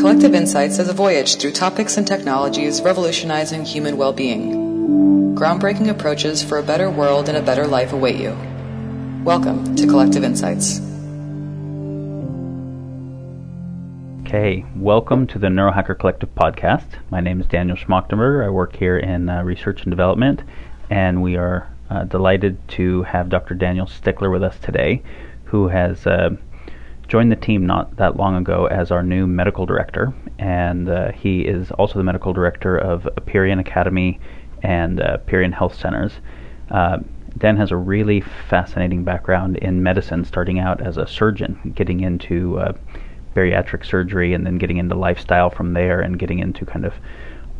Collective Insights is a voyage through topics and technologies revolutionizing human well being. Groundbreaking approaches for a better world and a better life await you. Welcome to Collective Insights. Okay, welcome to the Neurohacker Collective podcast. My name is Daniel Schmachtenberger. I work here in uh, research and development, and we are uh, delighted to have Dr. Daniel Stickler with us today, who has uh, joined the team not that long ago as our new medical director, and uh, he is also the medical director of Apeiron Academy and uh, Health Centers. Uh, Dan has a really fascinating background in medicine, starting out as a surgeon, getting into uh, bariatric surgery, and then getting into lifestyle from there, and getting into kind of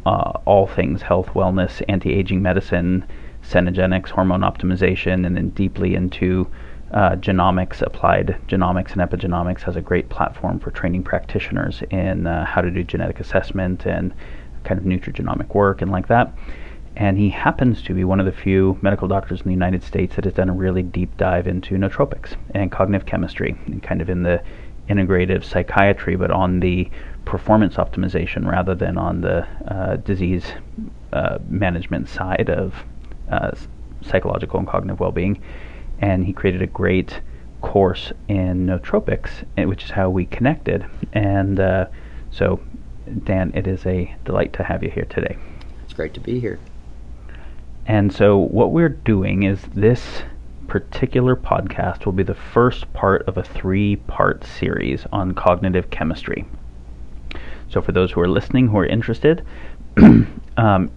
uh, all things health, wellness, anti-aging medicine, Cenegenics, hormone optimization, and then deeply into uh, genomics, applied genomics and epigenomics has a great platform for training practitioners in uh, how to do genetic assessment and kind of nutrigenomic work and like that. And he happens to be one of the few medical doctors in the United States that has done a really deep dive into nootropics and cognitive chemistry, and kind of in the integrative psychiatry, but on the performance optimization rather than on the uh, disease uh, management side of uh, psychological and cognitive well-being and he created a great course in nootropics, eh, which is how we connected. And uh, so, Dan, it is a delight to have you here today. It's great to be here. And so, what we're doing is this particular podcast will be the first part of a three part series on cognitive chemistry. So, for those who are listening who are interested, um,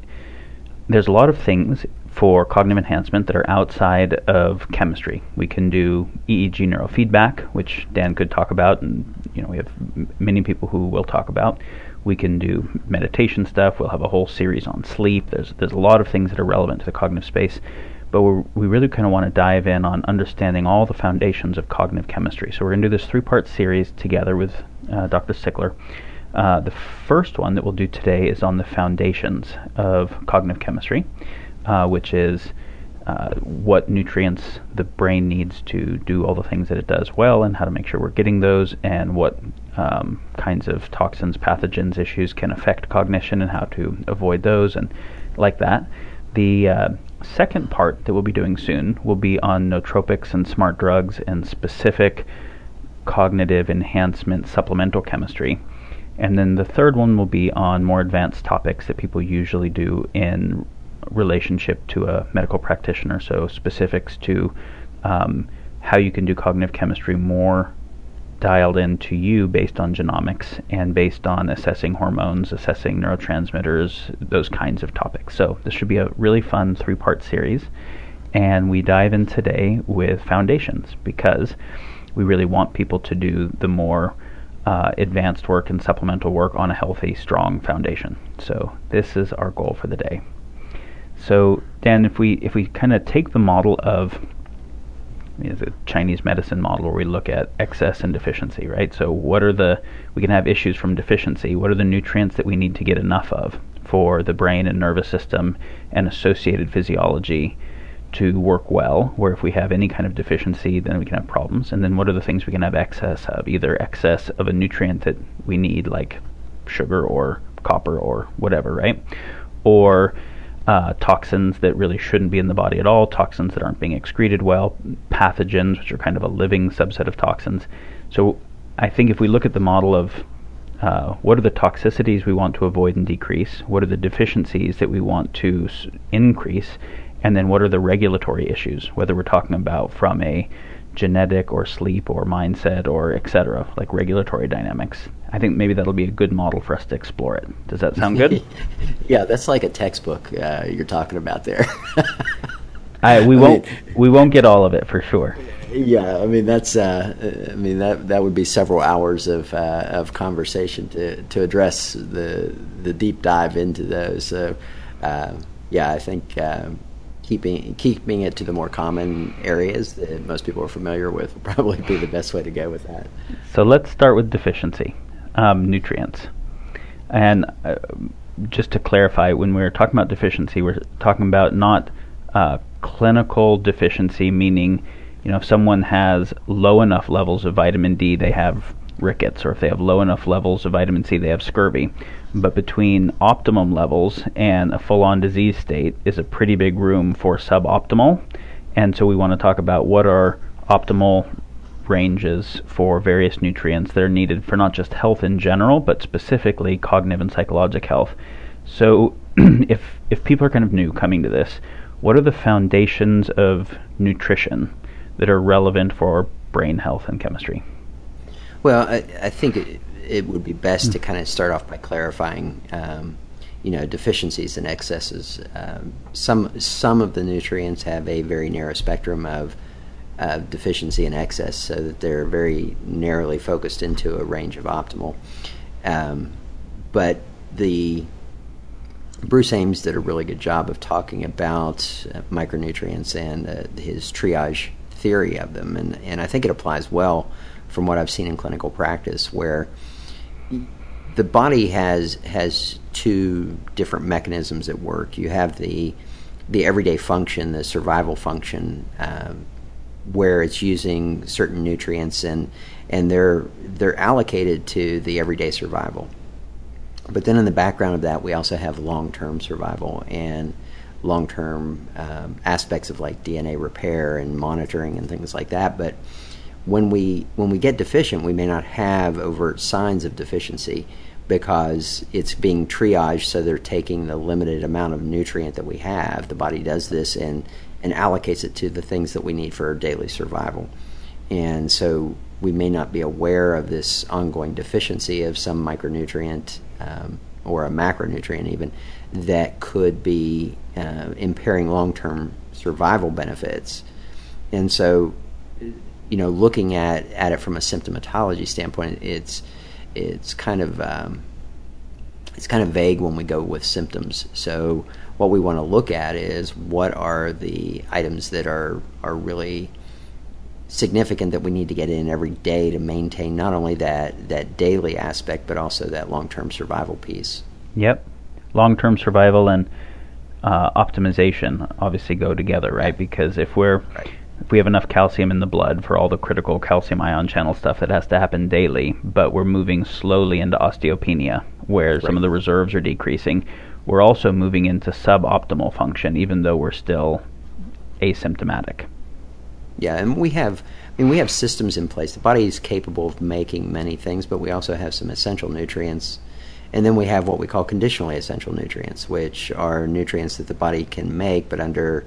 there's a lot of things for cognitive enhancement that are outside of chemistry. We can do EEG neurofeedback, which Dan could talk about, and you know we have m- many people who will talk about. We can do meditation stuff. We'll have a whole series on sleep. There's there's a lot of things that are relevant to the cognitive space, but we really kind of want to dive in on understanding all the foundations of cognitive chemistry. So we're going to do this three-part series together with uh, Dr. Stickler. Uh, the first one that we'll do today is on the foundations of cognitive chemistry uh, which is uh, what nutrients the brain needs to do all the things that it does well, and how to make sure we're getting those, and what um, kinds of toxins, pathogens, issues can affect cognition, and how to avoid those, and like that. The uh, second part that we'll be doing soon will be on nootropics and smart drugs and specific cognitive enhancement supplemental chemistry. And then the third one will be on more advanced topics that people usually do in relationship to a medical practitioner. So specifics to um, how you can do cognitive chemistry more dialed in to you based on genomics and based on assessing hormones, assessing neurotransmitters, those kinds of topics. So this should be a really fun three-part series. And we dive in today with foundations because we really want people to do the more uh, advanced work and supplemental work on a healthy, strong foundation. So this is our goal for the day. So Dan, if we if we kind of take the model of is a Chinese medicine model where we look at excess and deficiency, right? So what are the we can have issues from deficiency. What are the nutrients that we need to get enough of for the brain and nervous system and associated physiology to work well? Where if we have any kind of deficiency, then we can have problems. And then what are the things we can have excess of? Either excess of a nutrient that we need, like sugar or copper or whatever, right? Or uh, toxins that really shouldn't be in the body at all, toxins that aren't being excreted well, pathogens, which are kind of a living subset of toxins. So I think if we look at the model of uh, what are the toxicities we want to avoid and decrease, what are the deficiencies that we want to s- increase, and then what are the regulatory issues, whether we're talking about from a genetic or sleep or mindset or etc., like regulatory dynamics. I think maybe that'll be a good model for us to explore it. Does that sound good? yeah, that's like a textbook uh, you're talking about there. I, we won't mean, we won't get all of it for sure. Yeah, I mean that's uh, I mean that that would be several hours of uh, of conversation to to address the the deep dive into those. So uh, yeah, I think uh, keeping keeping it to the more common areas that most people are familiar with will probably be the best way to go with that. So let's start with deficiency um, nutrients. And uh, just to clarify, when we're talking about deficiency, we're talking about not uh, clinical deficiency, meaning you know if someone has low enough levels of vitamin D, they have rickets, or if they have low enough levels of vitamin C, they have scurvy. But between optimum levels and a full on disease state is a pretty big room for suboptimal. And so we want to talk about what are optimal ranges for various nutrients that are needed for not just health in general, but specifically cognitive and psychological health. So, if if people are kind of new coming to this, what are the foundations of nutrition that are relevant for brain health and chemistry? Well, I, I think it, it, would be best mm. to kind of start off by clarifying, um, you know, deficiencies and excesses. Um, some some of the nutrients have a very narrow spectrum of uh, deficiency and excess, so that they're very narrowly focused into a range of optimal. Um, but the Bruce Ames did a really good job of talking about uh, micronutrients and uh, his triage theory of them, and and I think it applies well from what I've seen in clinical practice, where the body has has two different mechanisms at work. You have the the everyday function, the survival function, um, where it's using certain nutrients and and they're they're allocated to the everyday survival. But then in the background of that, we also have long term survival and long term um, aspects of like DNA repair and monitoring and things like that. But when we when we get deficient, we may not have overt signs of deficiency because it's being triaged. So they're taking the limited amount of nutrient that we have. The body does this and and allocates it to the things that we need for our daily survival. And so we may not be aware of this ongoing deficiency of some micronutrient um, or a macronutrient even that could be uh, impairing long-term survival benefits. And so you know, looking at, at it from a symptomatology standpoint, it's it's kind of um, it's kind of vague when we go with symptoms. So what we want to look at is what are the items that are are really significant that we need to get in every day to maintain not only that that daily aspect but also that long-term survival piece. Yep, long-term survival and uh, optimization obviously go together, right? Because if we're right if we have enough calcium in the blood for all the critical calcium ion channel stuff that has to happen daily, but we're moving slowly into osteopenia, where right. some of the reserves are decreasing, we're also moving into suboptimal function, even though we're still asymptomatic. Yeah, and we have, I mean, we have systems in place. The body is capable of making many things, but we also have some essential nutrients. And then we have what we call conditionally essential nutrients, which are nutrients that the body can make, but under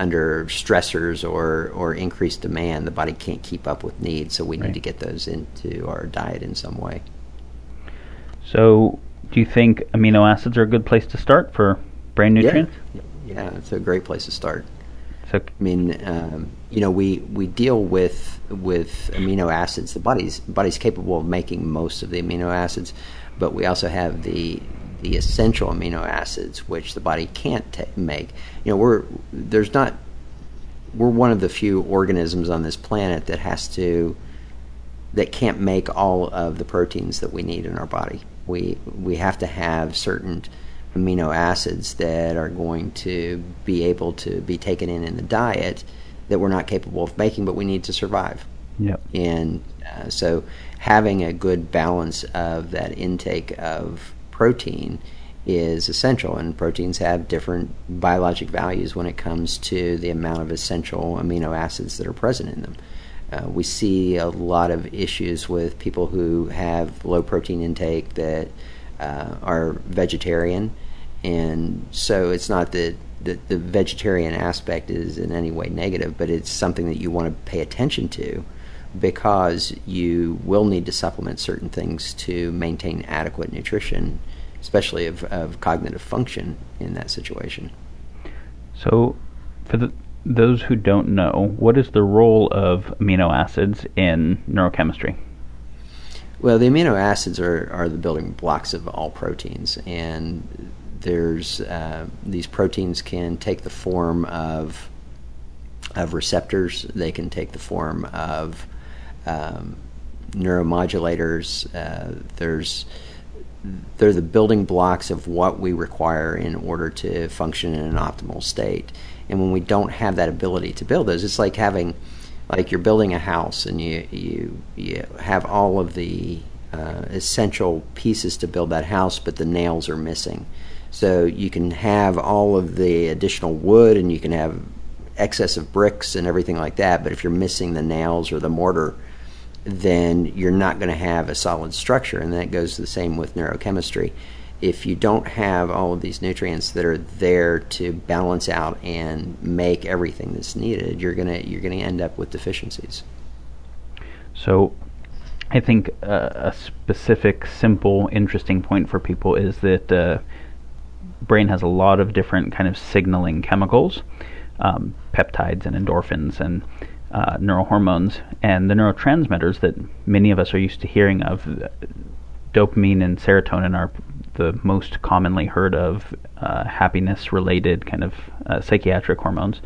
under stressors or, or increased demand, the body can't keep up with needs, so we right. need to get those into our diet in some way. So, do you think amino acids are a good place to start for brain nutrients? Yeah, yeah it's a great place to start. So, I mean, um, you know, we, we deal with with amino acids. The body's body's capable of making most of the amino acids, but we also have the the essential amino acids which the body can't t- make. You know, we're there's not we're one of the few organisms on this planet that has to that can't make all of the proteins that we need in our body. We we have to have certain amino acids that are going to be able to be taken in in the diet that we're not capable of making, but we need to survive. Yep. And uh, so having a good balance of that intake of protein is essential, and proteins have different biologic values when it comes to the amount of essential amino acids that are present in them. Uh, we see a lot of issues with people who have low protein intake that uh, are vegetarian, and so it's not that the, the vegetarian aspect is in any way negative, but it's something that you want to pay attention to because you will need to supplement certain things to maintain adequate nutrition, especially of, of cognitive function in that situation. So, for the, those who don't know, what is the role of amino acids in neurochemistry? Well, the amino acids are, are the building blocks of all proteins, and there's uh, these proteins can take the form of of receptors. They can take the form of um, neuromodulators. Uh, there's they're the building blocks of what we require in order to function in an optimal state. And when we don't have that ability to build those, it's like having like you're building a house and you you you have all of the uh, essential pieces to build that house, but the nails are missing. So you can have all of the additional wood and you can have excess of bricks and everything like that, but if you're missing the nails or the mortar, then you're not going to have a solid structure. And that goes the same with neurochemistry. If you don't have all of these nutrients that are there to balance out and make everything that's needed, you're gonna you're gonna end up with deficiencies. So, I think uh, a specific, simple, interesting point for people is that uh, brain has a lot of different kind of signaling chemicals, um, peptides and endorphins and uh, neurohormones, and the neurotransmitters that many of us are used to hearing of. Dopamine and serotonin are the most commonly heard of uh, happiness related kind of uh, psychiatric hormones,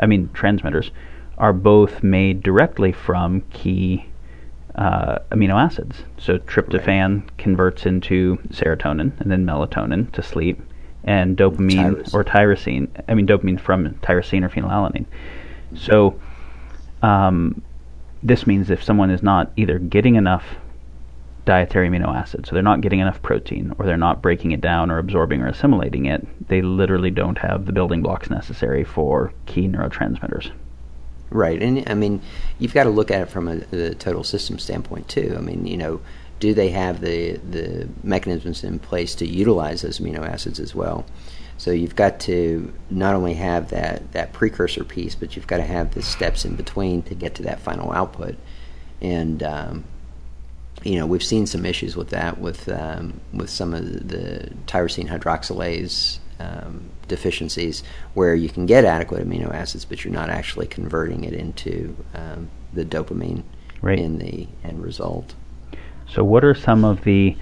I mean, transmitters, are both made directly from key uh, amino acids. So tryptophan right. converts into serotonin and then melatonin to sleep, and dopamine tyrosine. or tyrosine, I mean, dopamine from tyrosine or phenylalanine. So um, this means if someone is not either getting enough dietary amino acids. So they're not getting enough protein, or they're not breaking it down or absorbing or assimilating it. They literally don't have the building blocks necessary for key neurotransmitters. Right, and I mean, you've got to look at it from a, total system standpoint too. I mean, you know, do they have the the mechanisms in place to utilize those amino acids as well? So you've got to not only have that that precursor piece, but you've got to have the steps in between to get to that final output. And um, you know, we've seen some issues with that with um, with some of the tyrosine hydroxylase um, deficiencies, where you can get adequate amino acids, but you're not actually converting it into um, the dopamine right. in the end result. So, what are some of the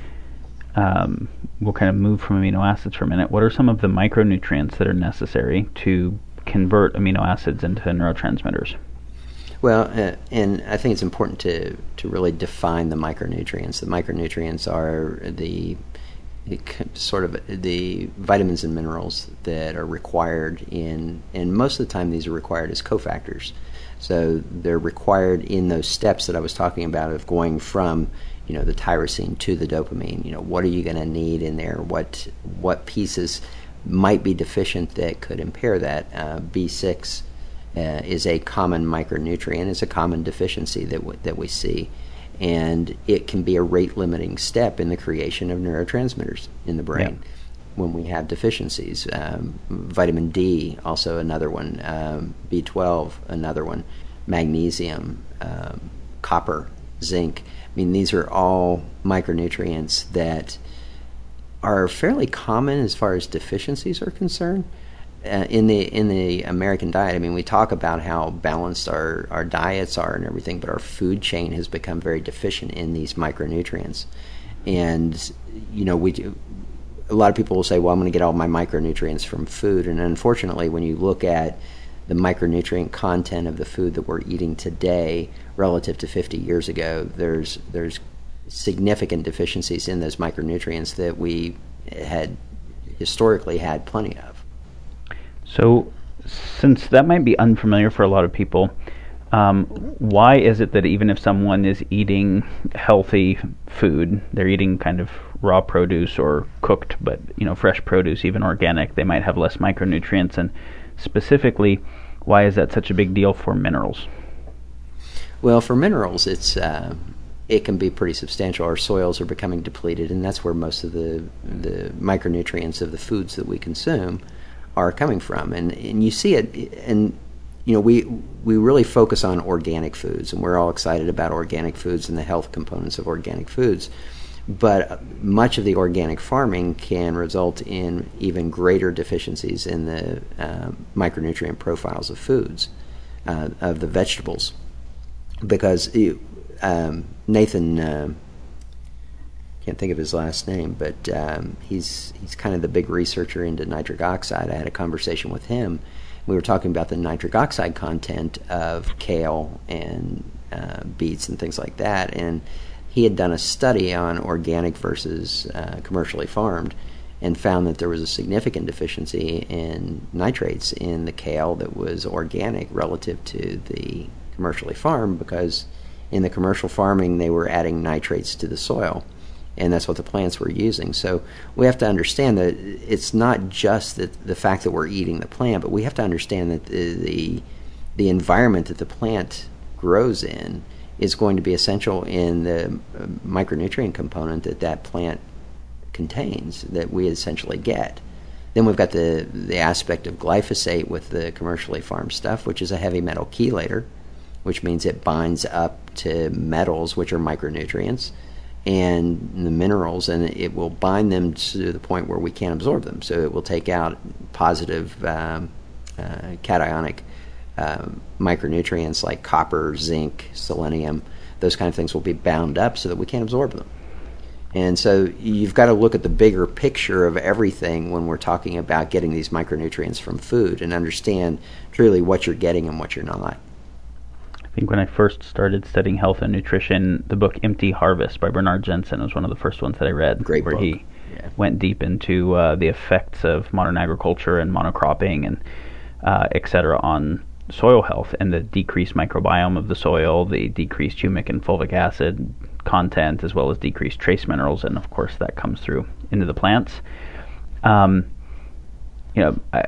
um, we'll kind of move from amino acids for a minute. What are some of the micronutrients that are necessary to convert amino acids into neurotransmitters? Well, uh, and I think it's important to to really define the micronutrients. The micronutrients are the sort of the vitamins and minerals that are required in, and most of the time these are required as cofactors. So they're required in those steps that I was talking about of going from, you know, the tyrosine to the dopamine. You know, what are you going to need in there? What what pieces might be deficient that could impair that? Uh, B6 uh, is a common micronutrient. It's a common deficiency that w- that we see, and it can be a rate limiting step in the creation of neurotransmitters in the brain. Yeah. When we have deficiencies, um, vitamin D, also another one, um, B12, another one, magnesium, um, copper, zinc. I mean, these are all micronutrients that are fairly common as far as deficiencies are concerned uh, in the in the American diet, I mean, we talk about how balanced our, our diets are and everything, but our food chain has become very deficient in these micronutrients. And you know, we do, a lot of people will say, "Well, I'm going to get all my micronutrients from food," and unfortunately, when you look at the micronutrient content of the food that we're eating today relative to 50 years ago, there's there's significant deficiencies in those micronutrients that we had historically had plenty of. So, since that might be unfamiliar for a lot of people, um, why is it that even if someone is eating healthy food, they're eating kind of raw produce or cooked, but you know fresh produce, even organic, they might have less micronutrients. And specifically, why is that such a big deal for minerals? Well, for minerals, it's uh, it can be pretty substantial. Our soils are becoming depleted, and that's where most of the the micronutrients of the foods that we consume are coming from, and and you see it, and you know we we really focus on organic foods, and we're all excited about organic foods and the health components of organic foods. But much of the organic farming can result in even greater deficiencies in the uh, micronutrient profiles of foods, uh, of the vegetables, because um, Nathan uh, can't think of his last name, but um, he's he's kind of the big researcher into nitric oxide. I had a conversation with him. We were talking about the nitric oxide content of kale and uh, beets and things like that, and he had done a study on organic versus uh, commercially farmed, and found that there was a significant deficiency in nitrates in the kale that was organic relative to the commercially farmed because in the commercial farming they were adding nitrates to the soil and that's what the plants were using. So we have to understand that it's not just that the fact that we're eating the plant, but we have to understand that the, the, the environment that the plant grows in is going to be essential in the micronutrient component that that plant contains that we essentially get. Then we've got the the aspect of glyphosate with the commercially farmed stuff, which is a heavy metal chelator, which means it binds up to metals, which are micronutrients and the minerals, and it will bind them to the point where we can't absorb them. So it will take out positive um, uh, cationic uh, micronutrients like copper, zinc, selenium. Those kind of things will be bound up so that we can't absorb them. And so you've got to look at the bigger picture of everything when we're talking about getting these micronutrients from food and understand truly what you're getting and what you're not. I think when I first started studying health and nutrition, the book Empty Harvest by Bernard Jensen was one of the first ones that I read. Great where book. he Yeah. went deep into uh, the effects of modern agriculture and monocropping and uh, et cetera on soil health and the decreased microbiome of the soil, the decreased humic and fulvic acid content, as well as decreased trace minerals, and of course that comes through into the plants. Um, you know, I,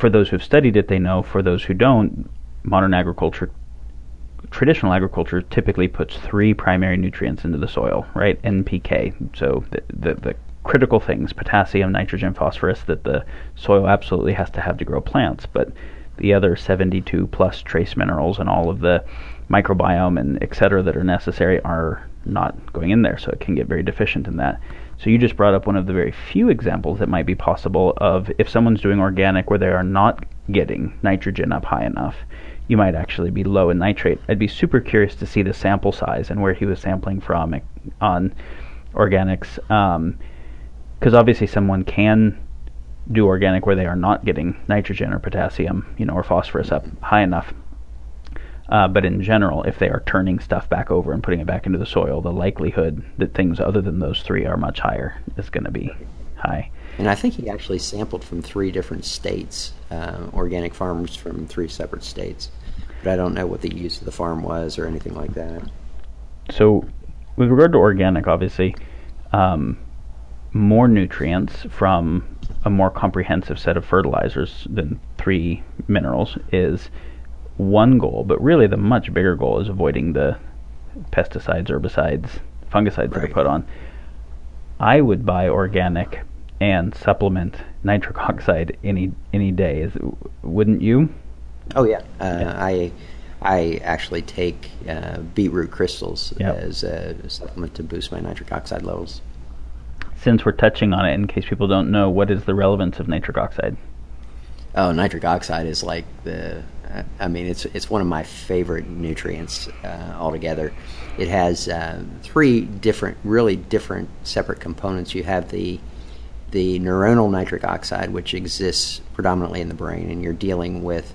for those who've studied it, they know. For those who don't, modern agriculture traditional agriculture typically puts three primary nutrients into the soil, right? NPK. So the, the, the critical things potassium, nitrogen, phosphorus that the soil absolutely has to have to grow plants. But the other 72 plus trace minerals and all of the microbiome and et cetera that are necessary are not going in there. So it can get very deficient in that. So you just brought up one of the very few examples that might be possible of if someone's doing organic where they are not getting nitrogen up high enough you might actually be low in nitrate. I'd be super curious to see the sample size and where he was sampling from on organics, because um, obviously someone can do organic where they are not getting nitrogen or potassium, you know, or phosphorus up high enough. Uh, but in general, if they are turning stuff back over and putting it back into the soil, the likelihood that things other than those three are much higher is going to be high. And I think he actually sampled from three different states, uh, organic farmers from three separate states. But I don't know what the use of the farm was or anything like that. So, with regard to organic, obviously, um, more nutrients from a more comprehensive set of fertilizers than three minerals is one goal, but really the much bigger goal is avoiding the pesticides, herbicides, fungicides right. that are put on. I would buy organic and supplement nitric oxide any any day. Is, wouldn't you? Oh yeah. Uh, yeah. I I actually take uh, beetroot crystals yep. as a supplement to boost my nitric oxide levels. Since we're touching on it, in case people don't know, what is the relevance of nitric oxide? Oh, nitric oxide is like the. I mean, it's it's one of my favorite nutrients uh, altogether. It has uh, three different, really different, separate components. You have the the neuronal nitric oxide, which exists predominantly in the brain, and you're dealing with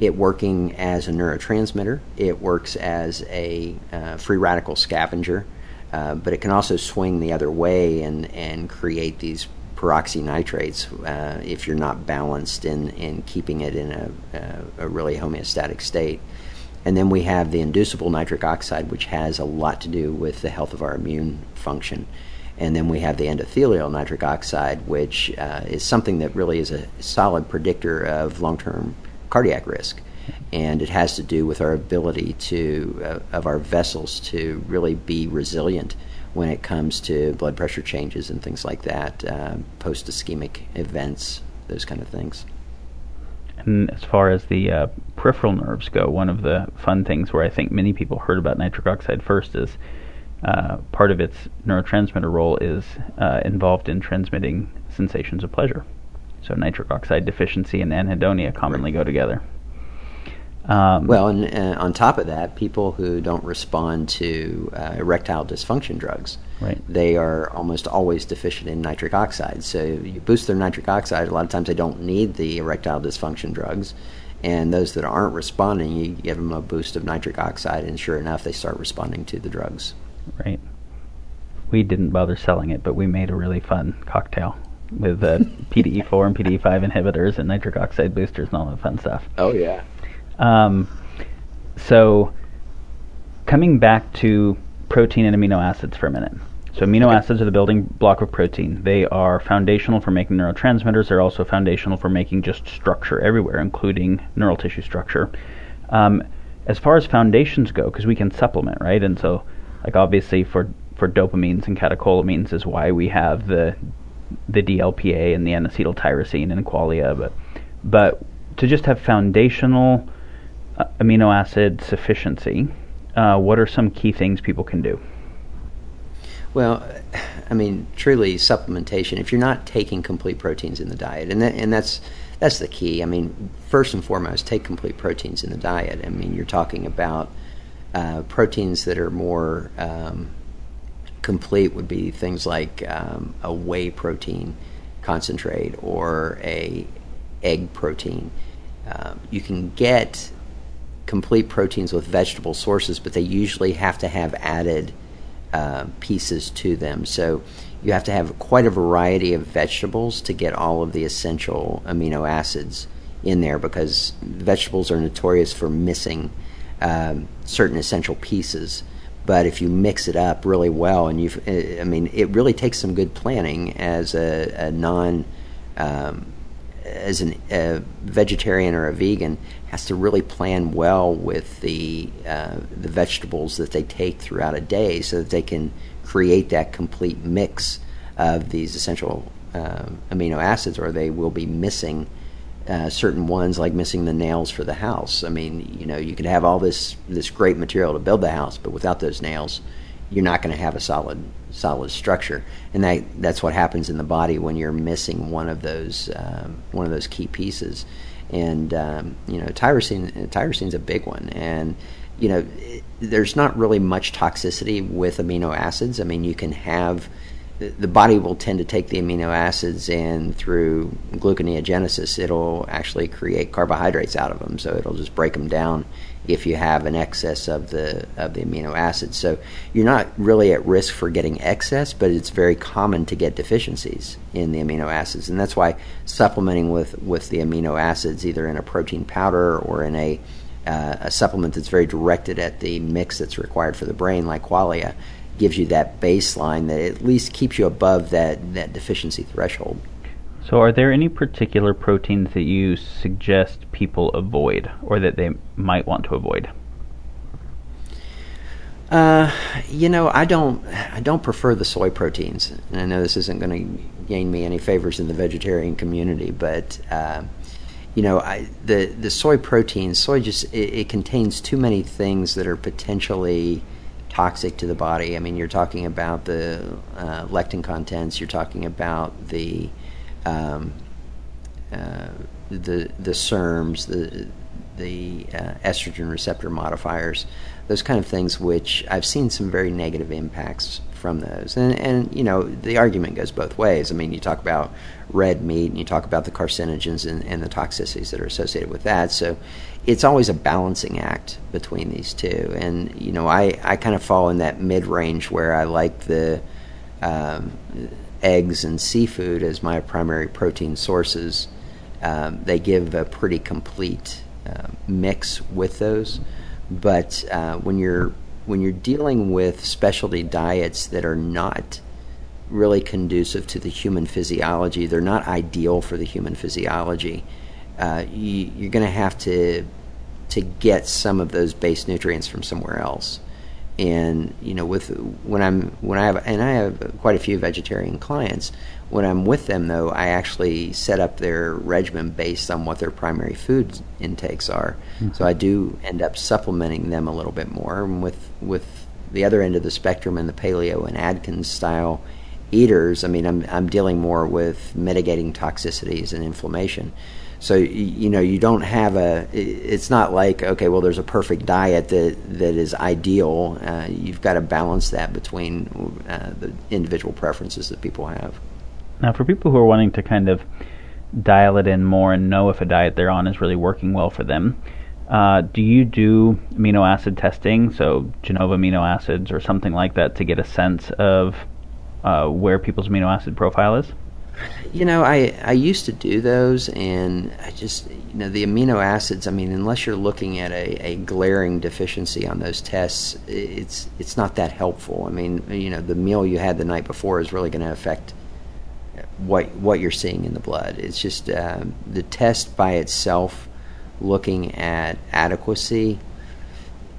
it working as a neurotransmitter. It works as a uh, free radical scavenger, uh, but it can also swing the other way and, and create these peroxynitrates uh, if you're not balanced in, in keeping it in a, a, a really homeostatic state. And then we have the inducible nitric oxide, which has a lot to do with the health of our immune function. And then we have the endothelial nitric oxide, which uh, is something that really is a solid predictor of long term cardiac risk. And it has to do with our ability to, uh, of our vessels to really be resilient when it comes to blood pressure changes and things like that, uh, post ischemic events, those kind of things. And as far as the uh, peripheral nerves go, one of the fun things where I think many people heard about nitric oxide first is uh, part of its neurotransmitter role is uh, involved in transmitting sensations of pleasure. So nitric oxide deficiency and anhedonia commonly right. go together. Um, well, and uh, on top of that, people who don't respond to uh, erectile dysfunction drugs, right. they are almost always deficient in nitric oxide. So you boost their nitric oxide. A lot of times they don't need the erectile dysfunction drugs. And those that aren't responding, you give them a boost of nitric oxide, and sure enough, they start responding to the drugs. Right. We didn't bother selling it, but we made a really fun cocktail with uh, PDE4 and PDE5 inhibitors and nitric oxide boosters and all that fun stuff. Oh yeah. Um, so, coming back to protein and amino acids for a minute. So, amino acids are the building block of protein. They are foundational for making neurotransmitters. They're also foundational for making just structure everywhere, including neural tissue structure. Um, as far as foundations go, because we can supplement, right? And so, like obviously for for dopamines and catecholamines is why we have the the DLPA and the N-acetyltyrosine and qualia, but but to just have foundational uh, amino acid sufficiency, uh, what are some key things people can do? Well, I mean, truly supplementation. If you're not taking complete proteins in the diet, and that, and that's that's the key. I mean, first and foremost, take complete proteins in the diet. I mean, you're talking about uh, proteins that are more um, complete would be things like um, a whey protein concentrate or a egg protein. Um, you can get complete proteins with vegetable sources, but they usually have to have added uh, pieces to them. So you have to have quite a variety of vegetables to get all of the essential amino acids in there because vegetables are notorious for missing um, certain essential pieces. But if you mix it up really well, and you've, I mean, it really takes some good planning as a, a non, um, as an, a vegetarian or a vegan has to really plan well with the uh, the vegetables that they take throughout a day, so that they can create that complete mix of these essential uh, amino acids, or they will be missing uh, certain ones like missing the nails for the house. I mean, you know, you could have all this this great material to build the house, but without those nails, you're not going to have a solid solid structure. And that that's what happens in the body when you're missing one of those um, one of those key pieces. And um, you know, tyrosine tyrosine's a big one, and you know, there's not really much toxicity with amino acids. I mean, you can have the body will tend to take the amino acids and through gluconeogenesis. It'll actually create carbohydrates out of them so it'll just break them down if you have an excess of the of the amino acids. So you're not really at risk for getting excess but it's very common to get deficiencies in the amino acids and that's why supplementing with with the amino acids either in a protein powder or in a uh, a supplement that's very directed at the mix that's required for the brain like qualia gives you that baseline that at least keeps you above that, that deficiency threshold. So, are there any particular proteins that you suggest people avoid or that they might want to avoid? Uh, you know, I don't. I don't prefer the soy proteins, and I know this isn't going to gain me any favors in the vegetarian community, but uh, you know, I, the the soy protein, soy just it, it, contains too many things that are potentially toxic to the body. I mean, you're talking about the uh, lectin contents. You're talking about the um, uh, the the SERMs, the the uh, estrogen receptor modifiers, those kind of things, which I've seen some very negative impacts from those. And and you know, the argument goes both ways. I mean, you talk about red meat and you talk about the carcinogens and, and the toxicities that are associated with that. So it's always a balancing act between these two. And you know, I I kind of fall in that mid range where I like the um, eggs and seafood as my primary protein sources. Um, they give a pretty complete uh, mix with those, but uh, when you're when you're dealing with specialty diets that are not really conducive to the human physiology, they're not ideal for the human physiology uh, you, are going to have to to get some of those base nutrients from somewhere else. And you know, with when I'm when I have and I have quite a few vegetarian clients. When I'm with them, though, I actually set up their regimen based on what their primary food intakes are. Mm-hmm. So I do end up supplementing them a little bit more. And with with the other end of the spectrum and the paleo and Atkins style eaters, I mean, I'm I'm dealing more with mitigating toxicities and inflammation. So you know you don't have a. It's not like okay, well, there's a perfect diet that that is ideal. Uh, you've got to balance that between uh, the individual preferences that people have. Now, for people who are wanting to kind of dial it in more and know if a diet they're on is really working well for them, uh, do you do amino acid testing, so Genova amino acids or something like that, to get a sense of uh, where people's amino acid profile is? You know, I I used to do those, and I just you know the amino acids. I mean, unless you're looking at a, a glaring deficiency on those tests, it's it's not that helpful. I mean, you know, the meal you had the night before is really going to affect what what you're seeing in the blood. It's just um, the test by itself, looking at adequacy.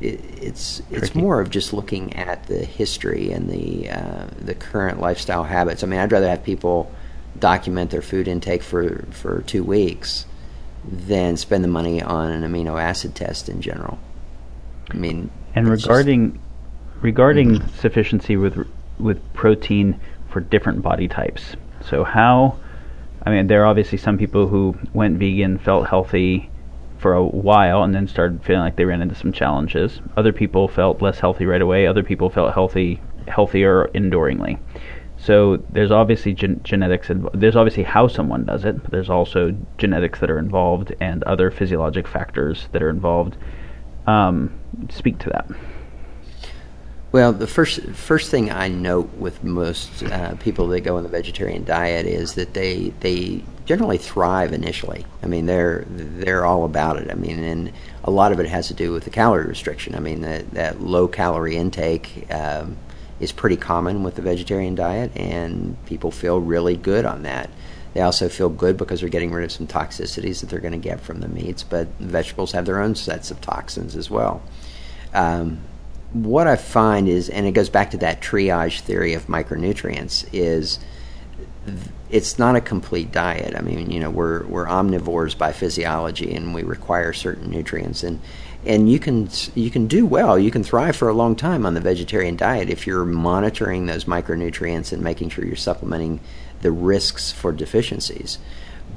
It, it's it's Tricky. more of just looking at the history and the uh, the current lifestyle habits. I mean, I'd rather have people document their food intake for for two weeks than spend the money on an amino acid test in general. I mean, And it's just- regarding regarding sufficiency with with protein for different body types. So how I mean there are obviously some people who went vegan, felt healthy for a while and then started feeling like they ran into some challenges. Other people felt less healthy right away. Other people felt healthy healthier enduringly. So there's obviously gen- genetics. inv- There's obviously how someone does it, but there's also genetics that are involved and other physiologic factors that are involved. Um, speak to that. Well, the first first thing I note with most uh, people that go on the vegetarian diet is that they they generally thrive initially. I mean, they're they're all about it. I mean, and a lot of it has to do with the calorie restriction. I mean, that that low calorie intake um, is pretty common with the vegetarian diet, and people feel really good on that. They also feel good because they're getting rid of some toxicities that they're going to get from the meats, but vegetables have their own sets of toxins as well. Um, what I find is, and it goes back to that triage theory of micronutrients, is it's not a complete diet. I mean, you know, we're we're omnivores by physiology, and we require certain nutrients, and and you can you can do well, you can thrive for a long time on the vegetarian diet if you're monitoring those micronutrients and making sure you're supplementing the risks for deficiencies.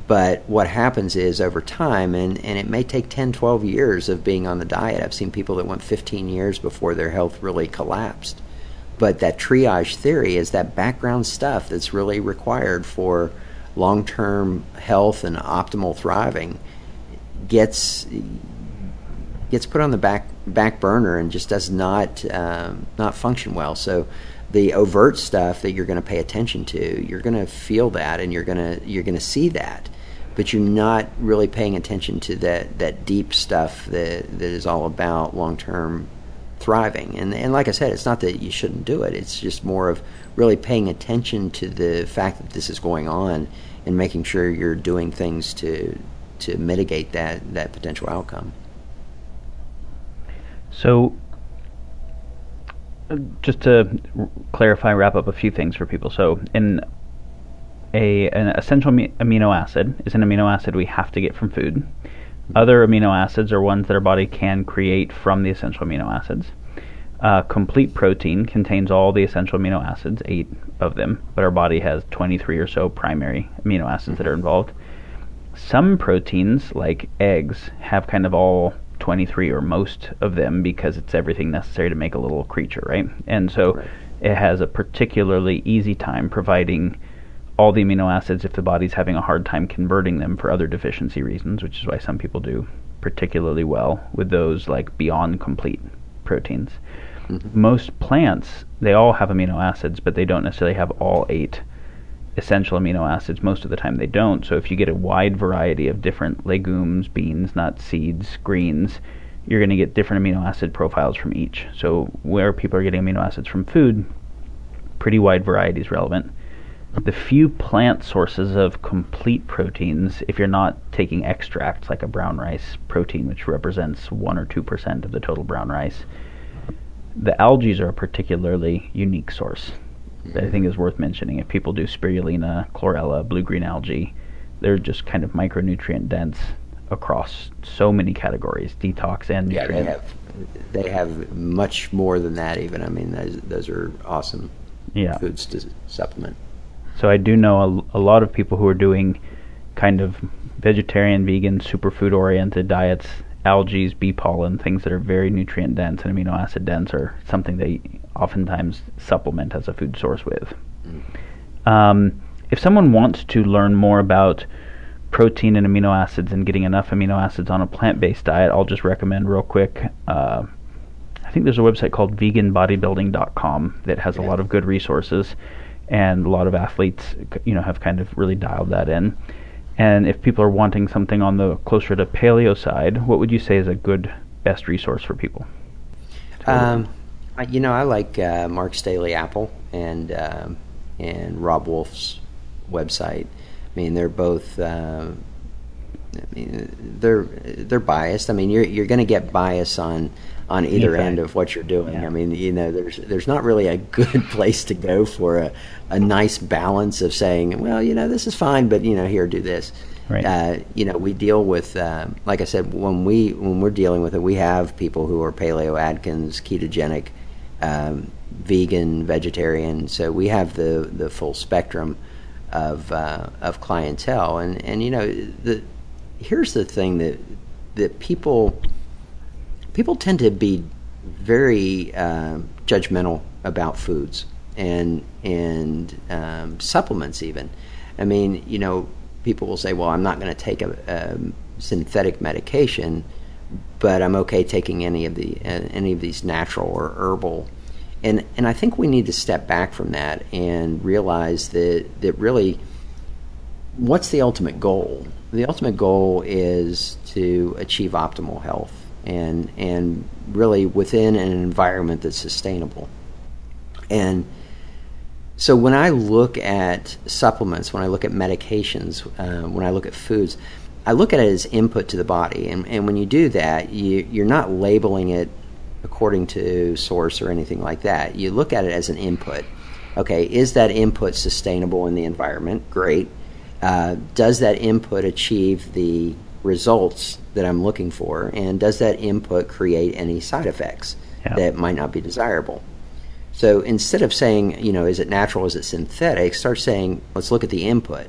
But what happens is over time, and, and it may take 10, 12 years of being on the diet. I've seen people that went 15 years before their health really collapsed. But that triage theory is that background stuff that's really required for long term health and optimal thriving gets gets put on the back back burner and just does not um, not function well. So the overt stuff that you're going to pay attention to, you're going to feel that and you're going to you're going to see that, but you're not really paying attention to that that deep stuff that that is all about long term thriving. And and like I said, it's not that you shouldn't do it. It's just more of really paying attention to the fact that this is going on and making sure you're doing things to to mitigate that that potential outcome. So, uh, just to clarify, wrap up a few things for people. So, in a an essential ami- amino acid is an amino acid we have to get from food. Other amino acids are ones that our body can create from the essential amino acids. Uh, complete protein contains all the essential amino acids, eight of them, but our body has 23 or so primary amino acids that are involved. Some proteins, like eggs, have kind of all 23 or most of them because it's everything necessary to make a little creature, right? And so Right. it has a particularly easy time providing all the amino acids if the body's having a hard time converting them for other deficiency reasons, which is why some people do particularly well with those like beyond complete proteins. Mm-hmm. Most plants, they all have amino acids, but they don't necessarily have all eight essential amino acids. Most of the time they don't. So if you get a wide variety of different legumes, beans, nuts, seeds, greens, you're going to get different amino acid profiles from each. So where people are getting amino acids from food, pretty wide variety is relevant. The few plant sources of complete proteins, if you're not taking extracts like a brown rice protein, which represents 1 or 2% of the total brown rice, the algae are a particularly unique source that I think is worth mentioning. If people do spirulina, chlorella, blue green algae, they're just kind of micronutrient dense across so many categories, detox and Yeah, they have they have much more than that. Even I mean, those those are awesome yeah. foods to supplement. So I do know a, a lot of people who are doing kind of vegetarian, vegan, superfood oriented diets. Algae, bee pollen, things that are very nutrient dense and amino acid dense are something they oftentimes supplement as a food source with. Um, if someone wants to learn more about protein and amino acids and getting enough amino acids on a plant based diet, I'll just recommend real quick. Uh, I think there's a website called veganbodybuilding.com that has a lot of good resources. And a lot of athletes, you know, have kind of really dialed that in. And if people are wanting something on the closer to paleo side, what would you say is a good best resource for people? Um, you know, I like uh, Mark's Daily Apple and uh, and Robb Wolf's website. I mean, they're both. Uh, I mean, they're they're biased. I mean, you're you're going to get bias on on either end of what you're doing. Yeah. I mean, you know, there's there's not really a good place to go for a, a nice balance of saying, well, you know, this is fine, but you know, here, do this. Right. Uh, you know, we deal with, uh, like I said, when we when we're dealing with it, we have people who are paleo, Atkins, ketogenic, um, vegan, vegetarian. So we have the the full spectrum of uh, of clientele, and and you know, the here's the thing that that people people tend to be very uh, judgmental about foods and and um, supplements even. I mean, you know, people will say, "Well, I'm not going to take a, a, synthetic medication, but I'm okay taking any of the uh, any of these natural or herbal." And and I think we need to step back from that and realize that that really, what's the ultimate goal? The ultimate goal is to achieve optimal health and and really within an environment that's sustainable. And so when I look at supplements, when I look at medications, uh, when I look at foods, I look at it as input to the body. And, and when you do that, you, you're not labeling it according to source or anything like that. You look at it as an input. Okay, is that input sustainable in the environment? Great. Uh, does that input achieve the results that I'm looking for, and does that input create any side effects that might not be desirable? So instead of saying, you know, is it natural, is it synthetic, start saying, let's look at the input,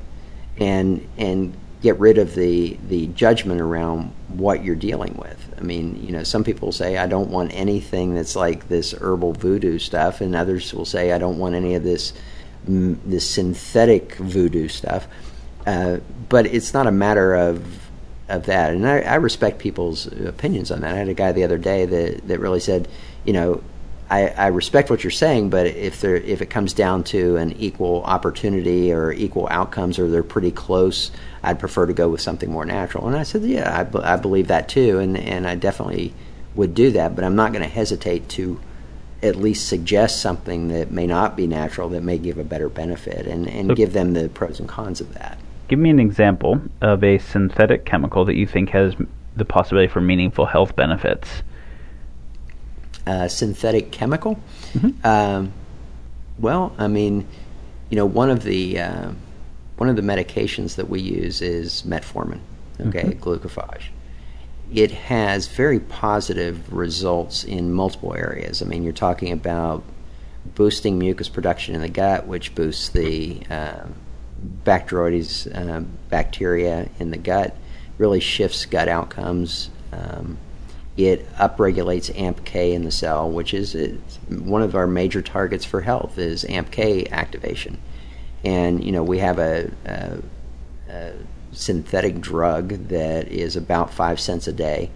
and and get rid of the the judgment around what you're dealing with. I mean, you know, some people say I don't want anything that's like this herbal voodoo stuff, and others will say I don't want any of this this synthetic voodoo stuff. Uh, but it's not a matter of of that. And I, I, respect people's opinions on that. I had a guy the other day that, that really said, you know, I, I respect what you're saying, but if there if it comes down to an equal opportunity or equal outcomes, or they're pretty close, I'd prefer to go with something more natural. And I said, yeah, I, I believe that too, and and I definitely would do that. But I'm not going to hesitate to at least suggest something that may not be natural that may give a better benefit, and and give them the pros and cons of that. Give me an example of a synthetic chemical that you think has the possibility for meaningful health benefits. Uh, synthetic chemical? Mm-hmm. Um, well, I mean, you know, one of the uh, one of the medications that we use is metformin. Okay, mm-hmm. glucophage. It has very positive results in multiple areas. I mean, you're talking about boosting mucus production in the gut, which boosts the uh, Bacteroides uh, bacteria in the gut, really shifts gut outcomes. Um, it upregulates AMPK in the cell, which is one of our major targets for health is AMPK activation. And you know we have a, a, a synthetic drug that is about five cents a day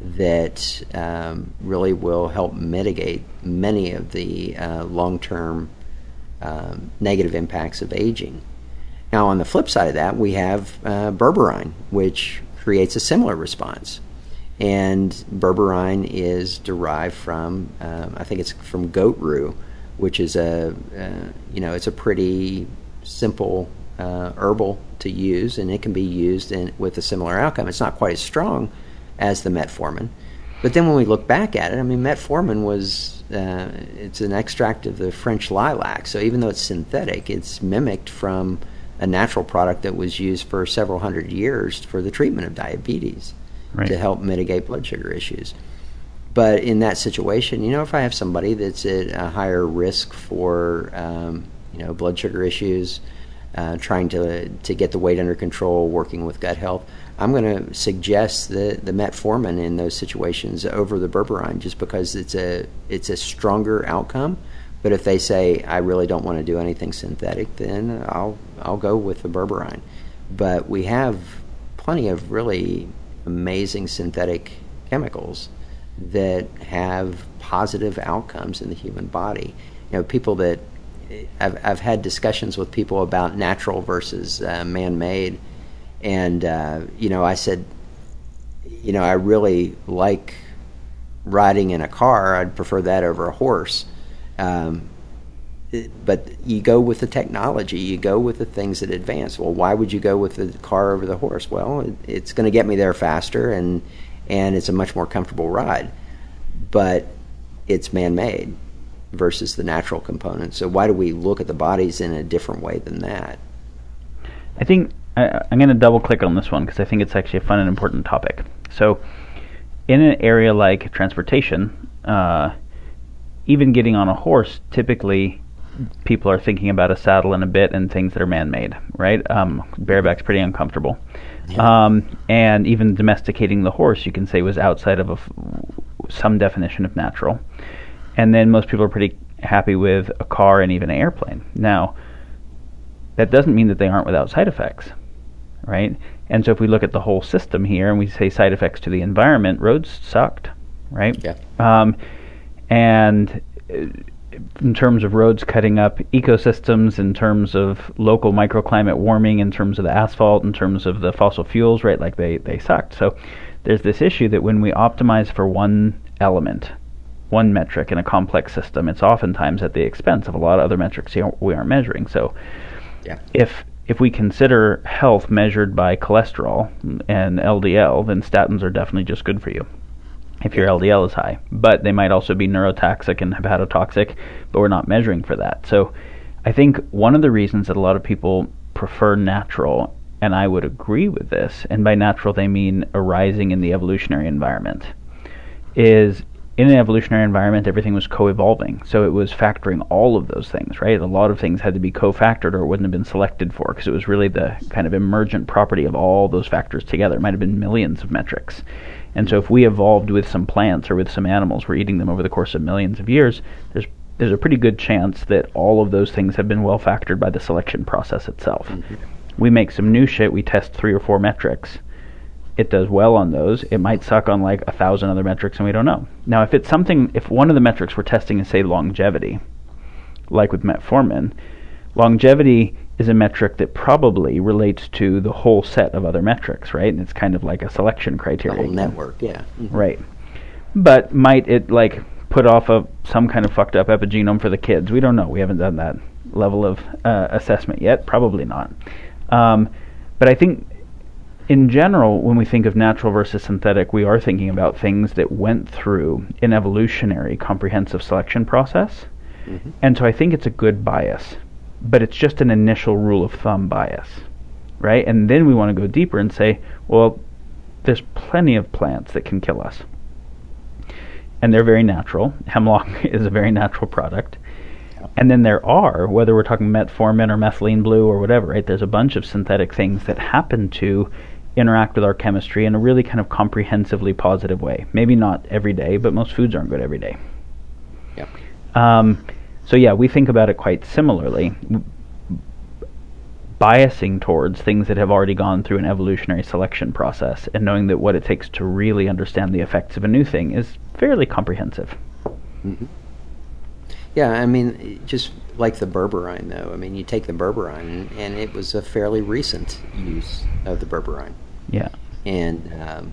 that um, really will help mitigate many of the uh, long-term um, negative impacts of aging. Now, on the flip side of that, we have uh, berberine, which creates a similar response. And berberine is derived from, um, I think it's from goat rue, which is a, uh, you know, it's a pretty simple uh, herbal to use, and it can be used in, with a similar outcome. It's not quite as strong as the metformin, but then when we look back at it, I mean, metformin was uh, it's an extract of the French lilac, so even though it's synthetic, it's mimicked from a natural product that was used for several hundred years for the treatment of diabetes right. to help mitigate blood sugar issues. But in that situation, you know, if I have somebody that's at a higher risk for, um, you know, blood sugar issues, uh, trying to to get the weight under control, working with gut health, I'm going to suggest the the metformin in those situations over the berberine, just because it's a it's a stronger outcome but if they say I really don't want to do anything synthetic, then I'll I'll go with the berberine. But we have plenty of really amazing synthetic chemicals that have positive outcomes in the human body. You know, people that I've, I've had discussions with people about natural versus uh, man-made, and uh, you know, I said, you know, I really like riding in a car. I'd prefer that over a horse. Um, but you go with the technology, you go with the things that advance. Well, why would you go with the car over the horse? Well, it, it's going to get me there faster, and and it's a much more comfortable ride. But it's man-made versus the natural component. So why do we look at the bodies in a different way than that? I think I, am going to double click on this one because I think it's actually a fun and important topic. So, in an area like transportation, uh, even getting on a horse, typically people are thinking about a saddle and a bit and things that are man-made, right? Um, bareback's pretty uncomfortable, yeah. um, and even domesticating the horse, you can say, was outside of f- some definition of natural. And then most people are pretty happy with a car and even an airplane. Now, that doesn't mean that they aren't without side effects, right? And so if we look at the whole system here and we say side effects to the environment, roads sucked, right? Yeah. Um, and uh, in terms of roads cutting up ecosystems, in terms of local microclimate warming, in terms of the asphalt, in terms of the fossil fuels, right? Like they, they sucked. So there's this issue that when we optimize for one element, one metric in a complex system, it's oftentimes at the expense of a lot of other metrics we aren't measuring. So yeah. if if we consider health measured by cholesterol and LDL, then statins are definitely just good for you if your LDL is high. But they might also be neurotoxic and hepatotoxic, but we're not measuring for that. So I think one of the reasons that a lot of people prefer natural, and I would agree with this, and by natural they mean arising in the evolutionary environment, is in an evolutionary environment, everything was co-evolving, so it was factoring all of those things, right? A lot of things had to be co-factored, or it wouldn't have been selected for, because it was really the kind of emergent property of all those factors together. It might have been millions of metrics, and so if we evolved with some plants or with some animals, we're eating them over the course of millions of years. There's there's a pretty good chance that all of those things have been well factored by the selection process itself. Mm-hmm. We make some new shit. We test three or four metrics. It does well on those. It might suck on like a thousand other metrics, and we don't know. Now, if it's something, if one of the metrics we're testing is say longevity, like with metformin, longevity is a metric that probably relates to the whole set of other metrics, right? And it's kind of like a selection criteria. The whole network, yeah. Mm-hmm. Right. But might it like put off a some kind of fucked up epigenome for the kids? We don't know. We haven't done that level of uh, assessment yet. Probably not. Um, but I think in general, when we think of natural versus synthetic, we are thinking about things that went through an evolutionary comprehensive selection process. Mm-hmm. And so I think it's a good bias but it's just an initial rule of thumb bias, right? And then we want to go deeper and say, well, there's plenty of plants that can kill us. And they're very natural. Hemlock is a very natural product. And then there are, whether we're talking metformin or methylene blue or whatever, right? There's a bunch of synthetic things that happen to interact with our chemistry in a really kind of comprehensively positive way. Maybe not every day, but most foods aren't good every day. Yep. Um, so yeah, we think about it quite similarly, biasing towards things that have already gone through an evolutionary selection process and knowing that what it takes to really understand the effects of a new thing is fairly comprehensive. Mm-hmm. Yeah, I mean, just like the berberine, though. I mean, you take the berberine, and it was a fairly recent use of the berberine. Yeah, and um,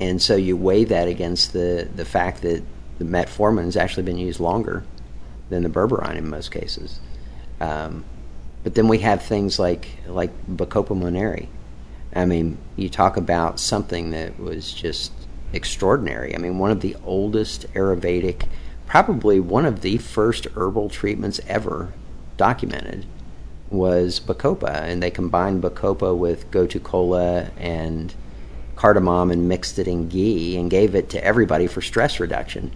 and so you weigh that against the the fact that the metformin has actually been used longer than the berberine in most cases. Um, but then we have things like like Bacopa monnieri. I mean, you talk about something that was just extraordinary. I mean, one of the oldest Ayurvedic, probably one of the first herbal treatments ever documented was Bacopa, and they combined Bacopa with gotu kola and cardamom and mixed it in ghee and gave it to everybody for stress reduction.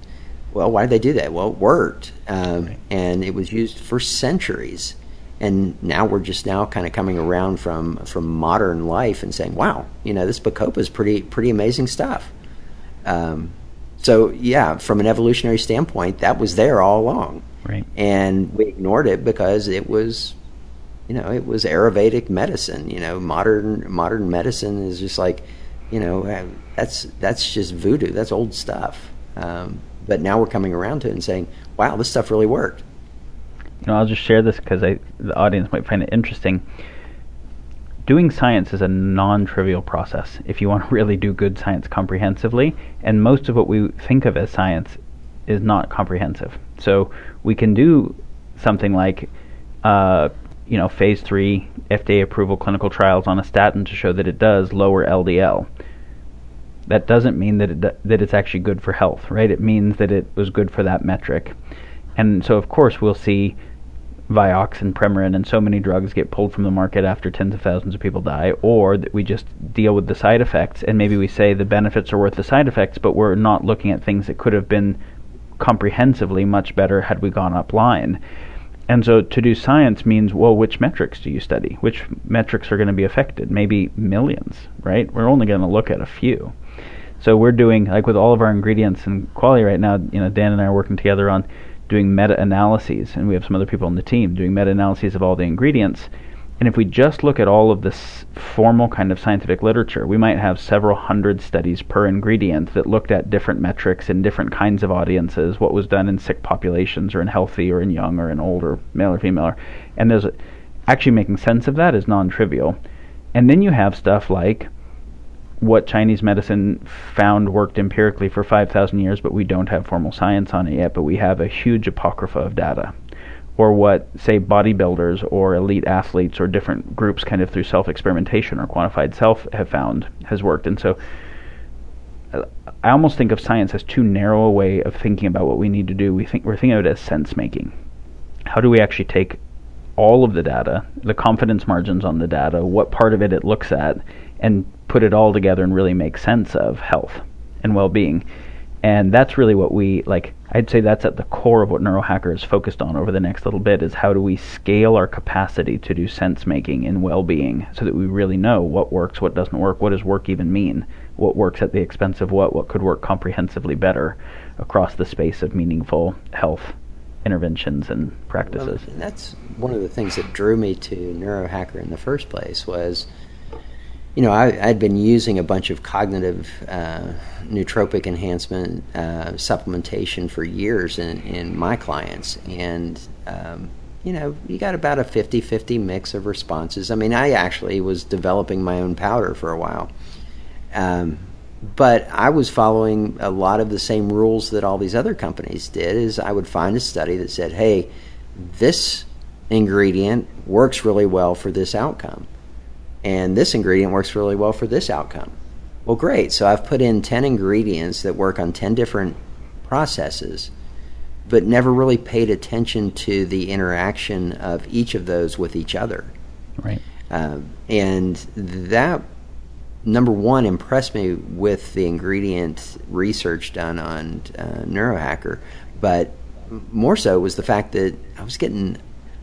Well, why did they do that? Well, it worked, um, and it was used for centuries. And now we're just now kind of coming around from from modern life and saying, "Wow, you know, this Bacopa is pretty pretty amazing stuff." Um, so yeah, from an evolutionary standpoint, that was there all along, right? And we ignored it because it was, you know, it was Ayurvedic medicine. You know, modern modern medicine is just like, you know, uh, that's that's just voodoo. That's old stuff. Um, but now we're coming around to it and saying, wow, this stuff really worked. You know, I'll just share this because the audience might find it interesting. Doing science is a non-trivial process if you want to really do good science comprehensively, and most of what we think of as science is not comprehensive. So we can do something like, uh, you know, phase three FDA approval clinical trials on a statin to show that it does lower LDL. That doesn't mean that it, that it's actually good for health, right? It means that it was good for that metric. And so, of course, we'll see Vioxx and Premarin and so many drugs get pulled from the market after tens of thousands of people die, or that we just deal with the side effects and maybe we say the benefits are worth the side effects, but we're not looking at things that could have been comprehensively much better had we gone up line. And so to do science means, well, which metrics do you study? Which metrics are going to be affected? Maybe millions, right? We're only going to look at a few. So we're doing, like with all of our ingredients and quality right now, you know, Dan and I are working together on doing meta analyses, and we have some other people on the team doing meta analyses of all the ingredients and if we just look at all of this formal kind of scientific literature, we might have several hundred studies per ingredient that looked at different metrics in different kinds of audiences, what was done in sick populations or in healthy or in young or in older, male or female. And there's actually making sense of that is non-trivial. And then you have stuff like what Chinese medicine found worked empirically for 5,000 years, but we don't have formal science on it yet, but we have a huge apocrypha of data or what, say, bodybuilders or elite athletes or different groups, kind of through self experimentation or quantified self, have found has worked. And so uh, I almost think of science as too narrow a way of thinking about what we need to do. We think we're thinking of it as sense making. How do we actually take all of the data, the confidence margins on the data, what part of it it looks at, and put it all together and really make sense of health and well being? And that's really what we like I'd say that's at the core of what Neurohacker is focused on over the next little bit is how do we scale our capacity to do sense making in well-being so that we really know what works, what doesn't work, what does work even mean, what works at the expense of what, what could work comprehensively better across the space of meaningful health interventions and practices. Well, that's one of the things that drew me to Neurohacker in the first place was you know, I, had been using a bunch of cognitive uh, nootropic enhancement uh, supplementation for years in, in my clients. And, um, you know, you got about a 50 50 mix of responses. I mean, I actually was developing my own powder for a while. Um, but I was following a lot of the same rules that all these other companies did is I would find a study that said, hey, this ingredient works really well for this outcome and this ingredient works really well for this outcome. Well, great. So I've put in 10 ingredients that work on 10 different processes, but never really paid attention to the interaction of each of those with each other. Right. Um, and that, number one, impressed me with the ingredient research done on uh, Neurohacker, but more so was the fact that I was getting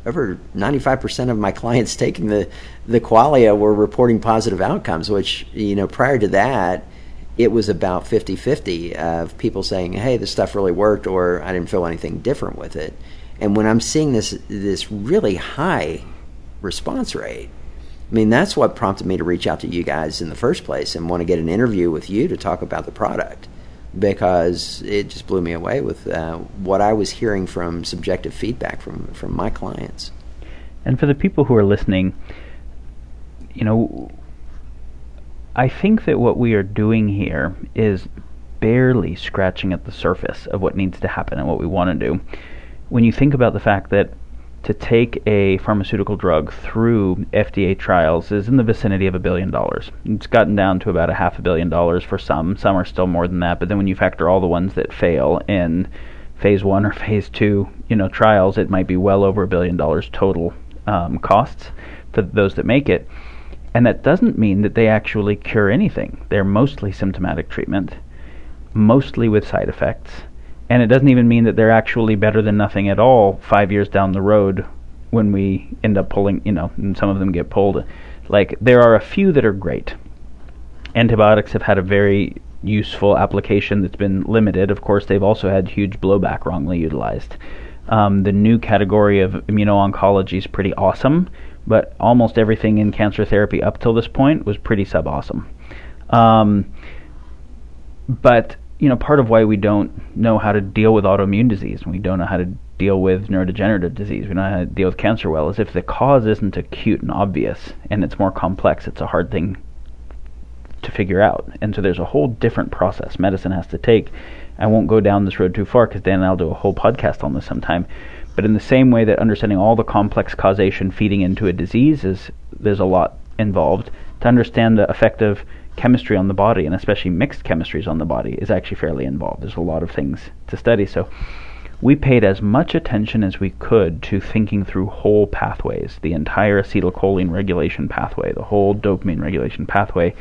over 95% of my clients taking the, the qualia were reporting positive outcomes, which, you know, prior to that, it was about 50 50 of people saying, hey, this stuff really worked, or I didn't feel anything different with it. And when I'm seeing this, this really high response rate, I mean, that's what prompted me to reach out to you guys in the first place and want to get an interview with you to talk about the product because it just blew me away with uh, what I was hearing from subjective feedback from from my clients. And for the people who are listening, you know, I think that what we are doing here is barely scratching at the surface of what needs to happen and what we want to do. When you think about the fact that to take a pharmaceutical drug through FDA trials is in the vicinity of a billion dollars. It's gotten down to about a half a billion dollars for some. Some are still more than that. But then when you factor all the ones that fail in phase one or phase two, you know, trials, it might be well over a billion dollars total um, costs for those that make it. And that doesn't mean that they actually cure anything. They're mostly symptomatic treatment, mostly with side effects and it doesn't even mean that they're actually better than nothing at all five years down the road when we end up pulling, you know, and some of them get pulled. Like, there are a few that are great. Antibiotics have had a very useful application that's been limited. Of course, they've also had huge blowback wrongly utilized. Um, the new category of immuno-oncology is pretty awesome, but almost everything in cancer therapy up till this point was pretty sub-awesome. Um, but you know, part of why we don't know how to deal with autoimmune disease and we don't know how to deal with neurodegenerative disease. We don't know how to deal with cancer well. Is if the cause isn't acute and obvious and it's more complex, it's a hard thing to figure out. And so there's a whole different process medicine has to take. I won't go down this road too far because Dan and I'll do a whole podcast on this sometime. But in the same way that understanding all the complex causation feeding into a disease is there's a lot involved to understand the effect of chemistry on the body and especially mixed chemistries on the body is actually fairly involved. There's a lot of things to study. So we paid as much attention as we could to thinking through whole pathways, the entire acetylcholine regulation pathway, the whole dopamine regulation pathway,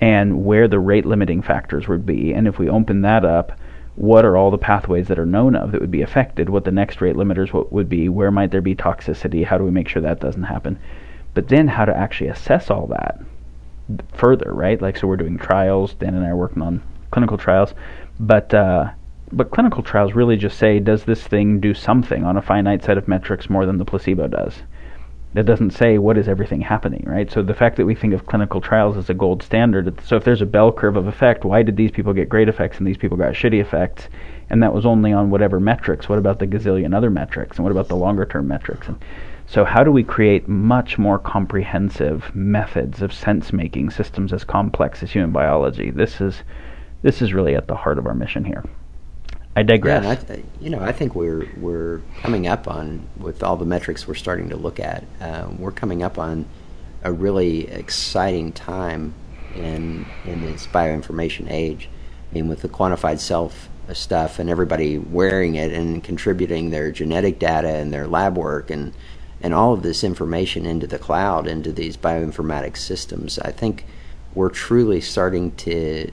and where the rate limiting factors would be. And if we open that up, what are all the pathways that are known of that would be affected? What the next rate limiters would be? Where might there be toxicity? How do we make sure that doesn't happen? But then how to actually assess all that further, right? Like, so we're doing trials. Dan and I are working on clinical trials, but uh, but clinical trials really just say, does this thing do something on a finite set of metrics more than the placebo does? That doesn't say what is everything happening, right? So the fact that we think of clinical trials as a gold standard, so if there's a bell curve of effect, why did these people get great effects and these people got shitty effects? And that was only on whatever metrics. What about the gazillion other metrics? And what about the longer term metrics? And so how do we create much more comprehensive methods of sense making systems as complex as human biology? This is this is really at the heart of our mission here. I digress. Yeah, I th- you know, I think we're we're coming up on with all the metrics we're starting to look at. Uh, we're coming up on a really exciting time in in this bioinformation age. I mean, with the quantified self stuff and everybody wearing it and contributing their genetic data and their lab work and and all of this information into the cloud, into these bioinformatics systems. I think we're truly starting to.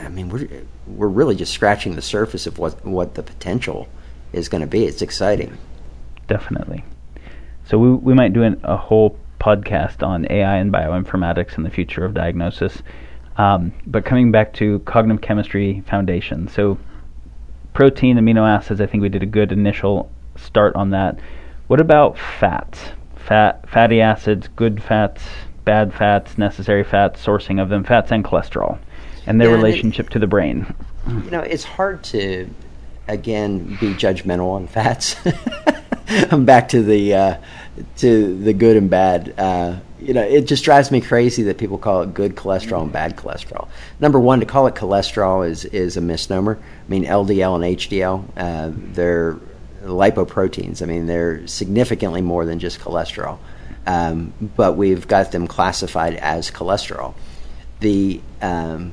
I mean, we're we're really just scratching the surface of what what the potential is going to be. It's exciting. Definitely. So we we might do an, a whole podcast on AI and bioinformatics and the future of diagnosis. Um, but coming back to cognitive chemistry foundation, so protein, amino acids, I think we did a good initial start on that. What about fats? Fat, fatty acids, good fats, bad fats, necessary fats, sourcing of them, fats and cholesterol and their yeah, relationship to the brain. You know, it's hard to again be judgmental on fats. I'm back to the uh, to the good and bad. Uh, you know, it just drives me crazy that people call it good cholesterol and bad cholesterol. Number one, to call it cholesterol is is a misnomer. I mean, LDL and HDL, uh, they're lipoproteins. I mean, they're significantly more than just cholesterol. Um, but we've got them classified as cholesterol. The um,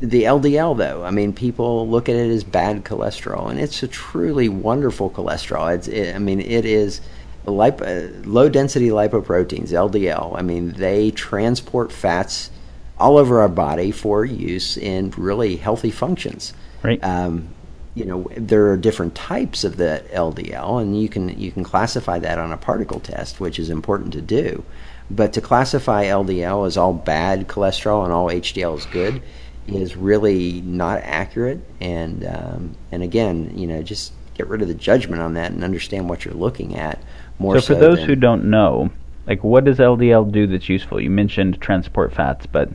the LDL, though, I mean, people look at it as bad cholesterol, and it's a truly wonderful cholesterol. It's, it, I mean, it is lipo, low density lipoproteins, LDL. I mean, they transport fats all over our body for use in really healthy functions. Right. Um, you know, there are different types of the LDL, and you can you can classify that on a particle test, which is important to do. But to classify LDL as all bad cholesterol and all HDL is good is really not accurate. And um, and again, you know, just get rid of the judgment on that and understand what you're looking at. More so, for so those who don't know, like what does LDL do that's useful? You mentioned transport fats, but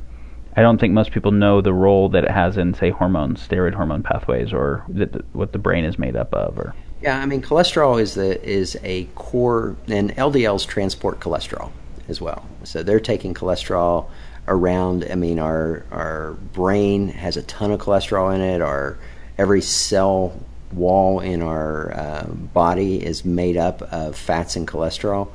I don't think most people know the role that it has in, say, hormones, steroid hormone pathways, or the, what the brain is made up of. Or yeah, I mean, cholesterol is the is a core, and LDLs transport cholesterol as well. So they're taking cholesterol around. I mean, our our brain has a ton of cholesterol in it. Our every cell wall in our uh, body is made up of fats and cholesterol,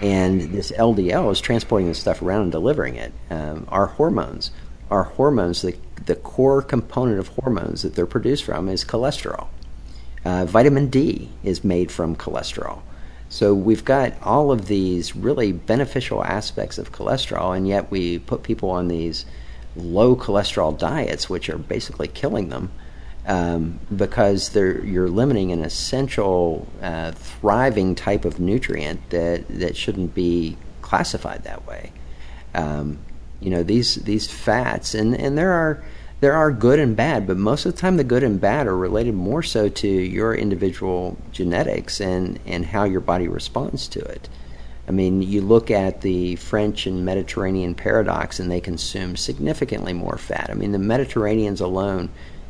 and this LDL is transporting this stuff around and delivering it. Um, our hormones, our hormones, the the core component of hormones that they're produced from is cholesterol. Uh, vitamin D is made from cholesterol. So we've got all of these really beneficial aspects of cholesterol, and yet we put people on these low cholesterol diets, which are basically killing them um, because you're limiting an essential, uh, thriving type of nutrient that, that shouldn't be classified that way. Um, you know these these fats, and, and there are there are good and bad, but most of the time the good and bad are related more so to your individual genetics and, and how your body responds to it. I mean, you look at the French and Mediterranean paradox, and they consume significantly more fat. I mean, the Mediterraneans alone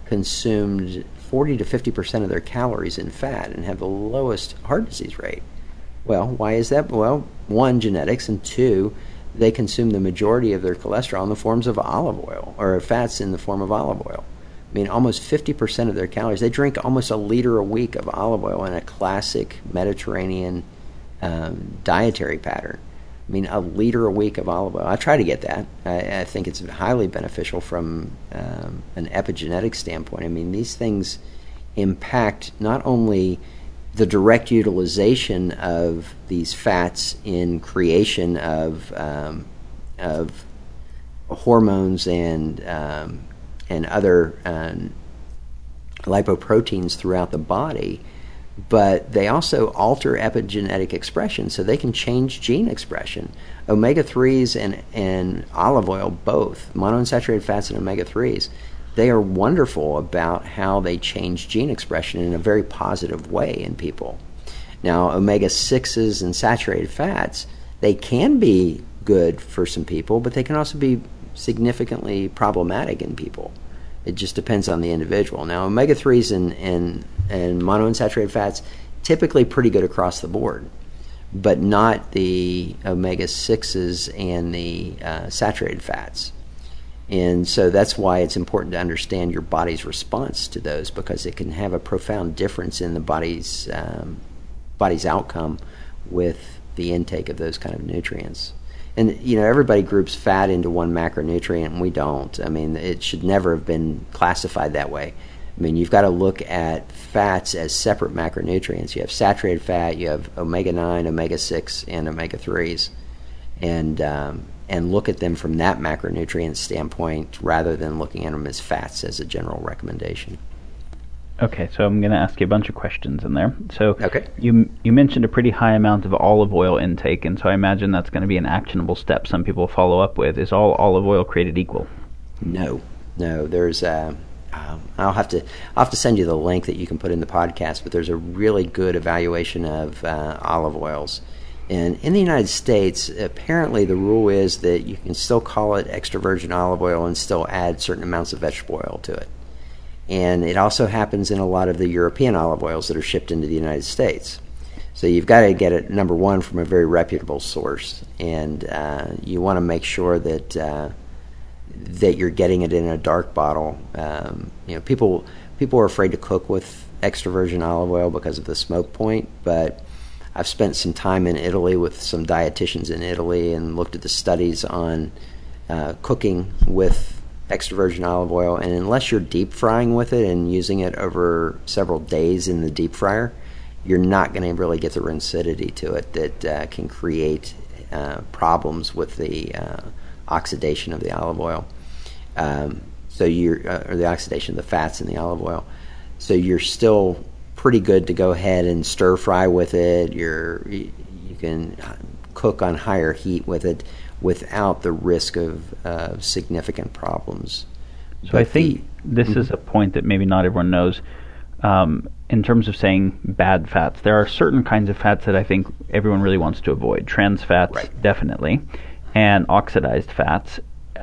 consumed 40 to 50 percent of their calories in fat and have the lowest heart disease rate. Well, why is that? Well, one, genetics, and two, they consume the majority of their cholesterol in the forms of olive oil or fats in the form of olive oil. I mean, almost 50% of their calories. They drink almost a liter a week of olive oil in a classic Mediterranean um, dietary pattern. I mean, a liter a week of olive oil. I try to get that. I, I think it's highly beneficial from um, an epigenetic standpoint. I mean, these things impact not only the direct utilization of these fats in creation of um, of hormones and um, and other um, lipoproteins throughout the body, but they also alter epigenetic expression, so they can change gene expression. Omega threes and and olive oil, both monounsaturated fats and omega threes, they are wonderful about how they change gene expression in a very positive way in people. Now, omega sixes and saturated fats, they can be good for some people, but they can also be significantly problematic in people. It just depends on the individual. Now, omega 3s and, and, and monounsaturated fats, typically pretty good across the board, but not the omega 6s and the uh, saturated fats. And so that's why it's important to understand your body's response to those because it can have a profound difference in the body's um, body's outcome with the intake of those kind of nutrients and you know everybody groups fat into one macronutrient and we don't. I mean it should never have been classified that way. I mean you've got to look at fats as separate macronutrients. You have saturated fat you have omega-9 omega-6 and omega-3s and um, and look at them from that macronutrient standpoint rather than looking at them as fats as a general recommendation Okay, so I'm going to ask you a bunch of questions in there. So okay. you you mentioned a pretty high amount of olive oil intake, and so I imagine that's going to be an actionable step some people follow up with. Is all olive oil created equal? No, no. There's uh, um, I'll have to I'll have to send you the link that you can put in the podcast, but there's a really good evaluation of uh, olive oils. And in the United States, apparently the rule is that you can still call it extra virgin olive oil and still add certain amounts of vegetable oil to it and it also happens in a lot of the European olive oils that are shipped into the United States. So you've got to get it number one from a very reputable source, and uh, you want to make sure that uh, that you're getting it in a dark bottle. Um, you know, people people are afraid to cook with extra virgin olive oil because of the smoke point, but I've spent some time in Italy with some dietitians in Italy and looked at the studies on uh, cooking with extra virgin olive oil, and unless you're deep frying with it and using it over several days in the deep fryer, you're not going to really get the rancidity to it that uh, can create uh, problems with the uh, oxidation of the olive oil. Um, so you're uh, or the oxidation of the fats in the olive oil. So you're still pretty good to go ahead and stir fry with it. You're you can cook on higher heat with it without the risk of uh, significant problems. So but I think the, this mm-hmm. is a point that maybe not everyone knows. Um, in terms of saying bad fats, there are certain kinds of fats that I think everyone really wants to avoid. Trans fats, right. definitely, and oxidized fats.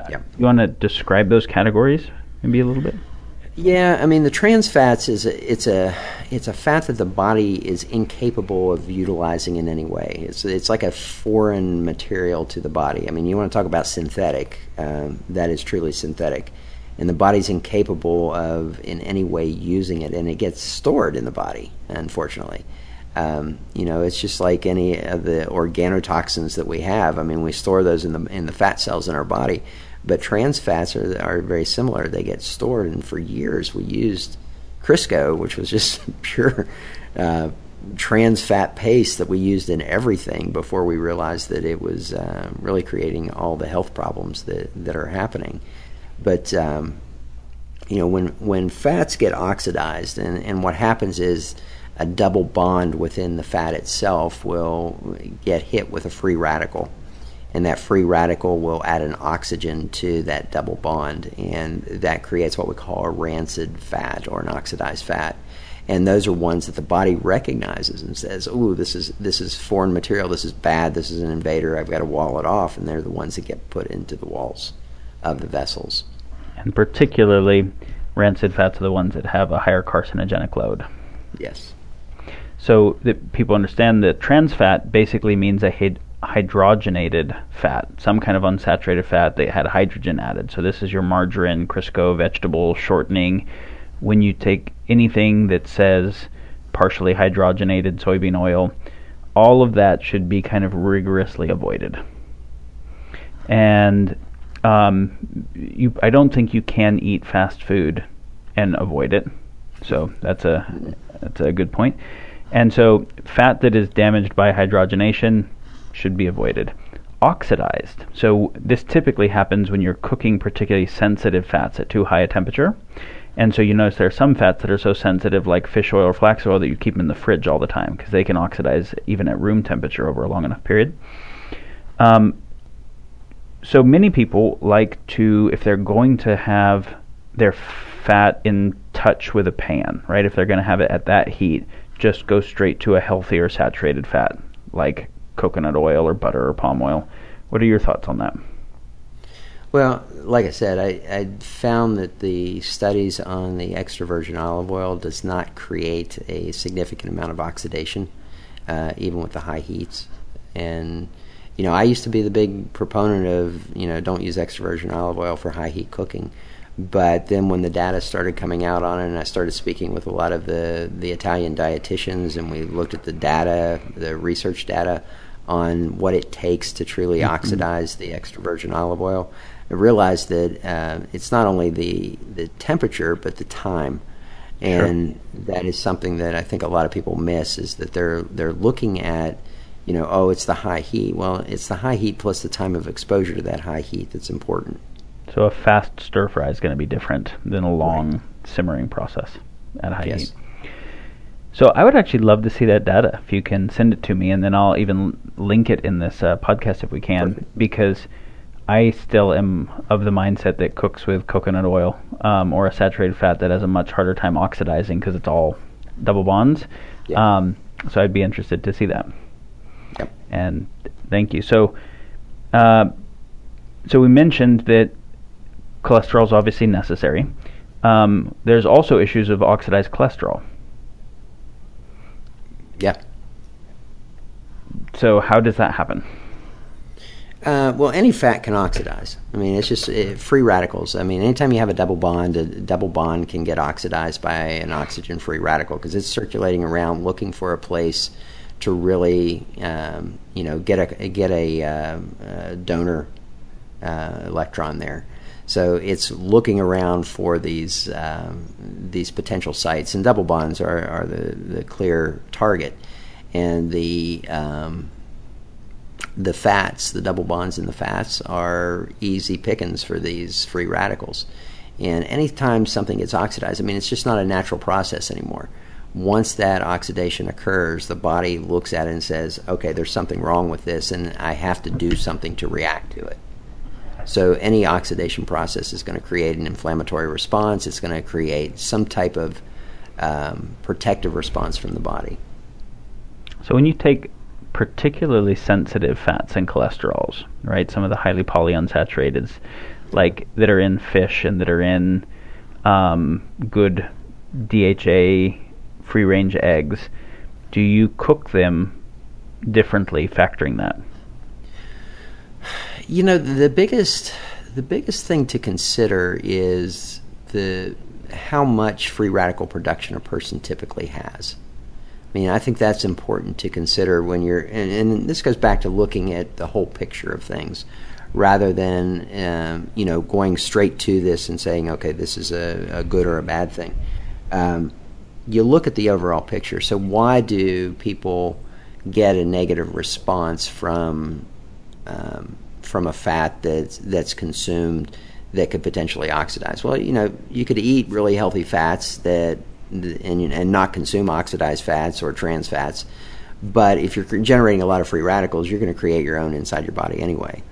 Yeah. You want to describe those categories maybe a little bit? Yeah, I mean the trans fats is a, it's a it's a fat that the body is incapable of utilizing in any way. It's it's like a foreign material to the body. I mean, you want to talk about synthetic? Um, that is truly synthetic, and the body's incapable of in any way using it, and it gets stored in the body. Unfortunately, um, you know, it's just like any of the organotoxins that we have. I mean, we store those in the in the fat cells in our body but trans fats are, are very similar. They get stored, and for years we used Crisco, which was just pure uh, trans fat paste that we used in everything before we realized that it was uh, really creating all the health problems that, that are happening. But um, you know, when when fats get oxidized, and, and what happens is a double bond within the fat itself will get hit with a free radical and that free radical will add an oxygen to that double bond, and that creates what we call a rancid fat or an oxidized fat. And those are ones that the body recognizes and says, "Ooh, this is this is foreign material. This is bad. This is an invader. I've got to wall it off." And they're the ones that get put into the walls of the vessels. And particularly, rancid fats are the ones that have a higher carcinogenic load. Yes. So that people understand that trans fat basically means a hydrogenated fat, some kind of unsaturated fat that had hydrogen added. So this is your margarine, Crisco, vegetable shortening. When you take anything that says partially hydrogenated soybean oil, all of that should be kind of rigorously avoided. And um, you, I don't think you can eat fast food and avoid it. So that's a that's a good point. And so fat that is damaged by hydrogenation should be avoided. Oxidized. So this typically happens when you're cooking particularly sensitive fats at too high a temperature. And so you notice there are some fats that are so sensitive, like fish oil or flax oil, that you keep them in the fridge all the time because they can oxidize even at room temperature over a long enough period. Um, so many people like to, if they're going to have their fat in touch with a pan, right? If they're going to have it at that heat, just go straight to a healthier saturated fat like coconut oil or butter or palm oil. What are your thoughts on that? Well, like I said, I, I found that the studies on the extra virgin olive oil does not create a significant amount of oxidation, uh, even with the high heats. And you know, I used to be the big proponent of you know don't use extra virgin olive oil for high heat cooking. But then when the data started coming out on it, and I started speaking with a lot of the the Italian dietitians, and we looked at the data, the research data on what it takes to truly mm-hmm. oxidize the extra virgin olive oil. I realized that uh, it's not only the the temperature but the time, and sure. that is something that I think a lot of people miss is that they're they're looking at, you know, oh, it's the high heat. Well, it's the high heat plus the time of exposure to that high heat that's important. So a fast stir fry is going to be different than a long right. simmering process at high yes. heat. So I would actually love to see that data if you can send it to me, and then I'll even link it in this uh, podcast if we can, Perfect. because I still am of the mindset that cooks with coconut oil um, or a saturated fat that has a much harder time oxidizing because it's all double bonds. Yeah. Um, so I'd be interested to see that. Yep. And thank you. So, uh, so we mentioned that cholesterol is obviously necessary. Um, there's also issues of oxidized cholesterol. Yeah. So how does that happen? Uh, well, any fat can oxidize. I mean, it's just uh, free radicals. I mean, anytime you have a double bond, a double bond can get oxidized by an oxygen-free radical because it's circulating around looking for a place to really, um, you know, get a get a, uh, a donor uh, electron there. So it's looking around for these um, these potential sites, and double bonds are, are the, the clear target. And the um, the fats, the double bonds in the fats, are easy pickings for these free radicals. And anytime something gets oxidized, I mean, it's just not a natural process anymore. Once that oxidation occurs, the body looks at it and says, okay, there's something wrong with this, and I have to do something to react to it. So any oxidation process is going to create an inflammatory response. It's going to create some type of um, protective response from the body. So when you take particularly sensitive fats and cholesterols, right, some of the highly polyunsaturated, like that are in fish and that are in um, good DHA free range eggs, do you cook them differently, factoring that? You know, the biggest the biggest thing to consider is the how much free radical production a person typically has. I mean, I think that's important to consider when you're, and, and this goes back to looking at the whole picture of things, rather than um, you know going straight to this and saying, okay, this is a, a good or a bad thing. Um, you look at the overall picture. So why do people get a negative response from um, from a fat that's that's consumed that could potentially oxidize. Well, you know, you could eat really healthy fats that and, and not consume oxidized fats or trans fats, but if you're generating a lot of free radicals, you're going to create your own inside your body anyway.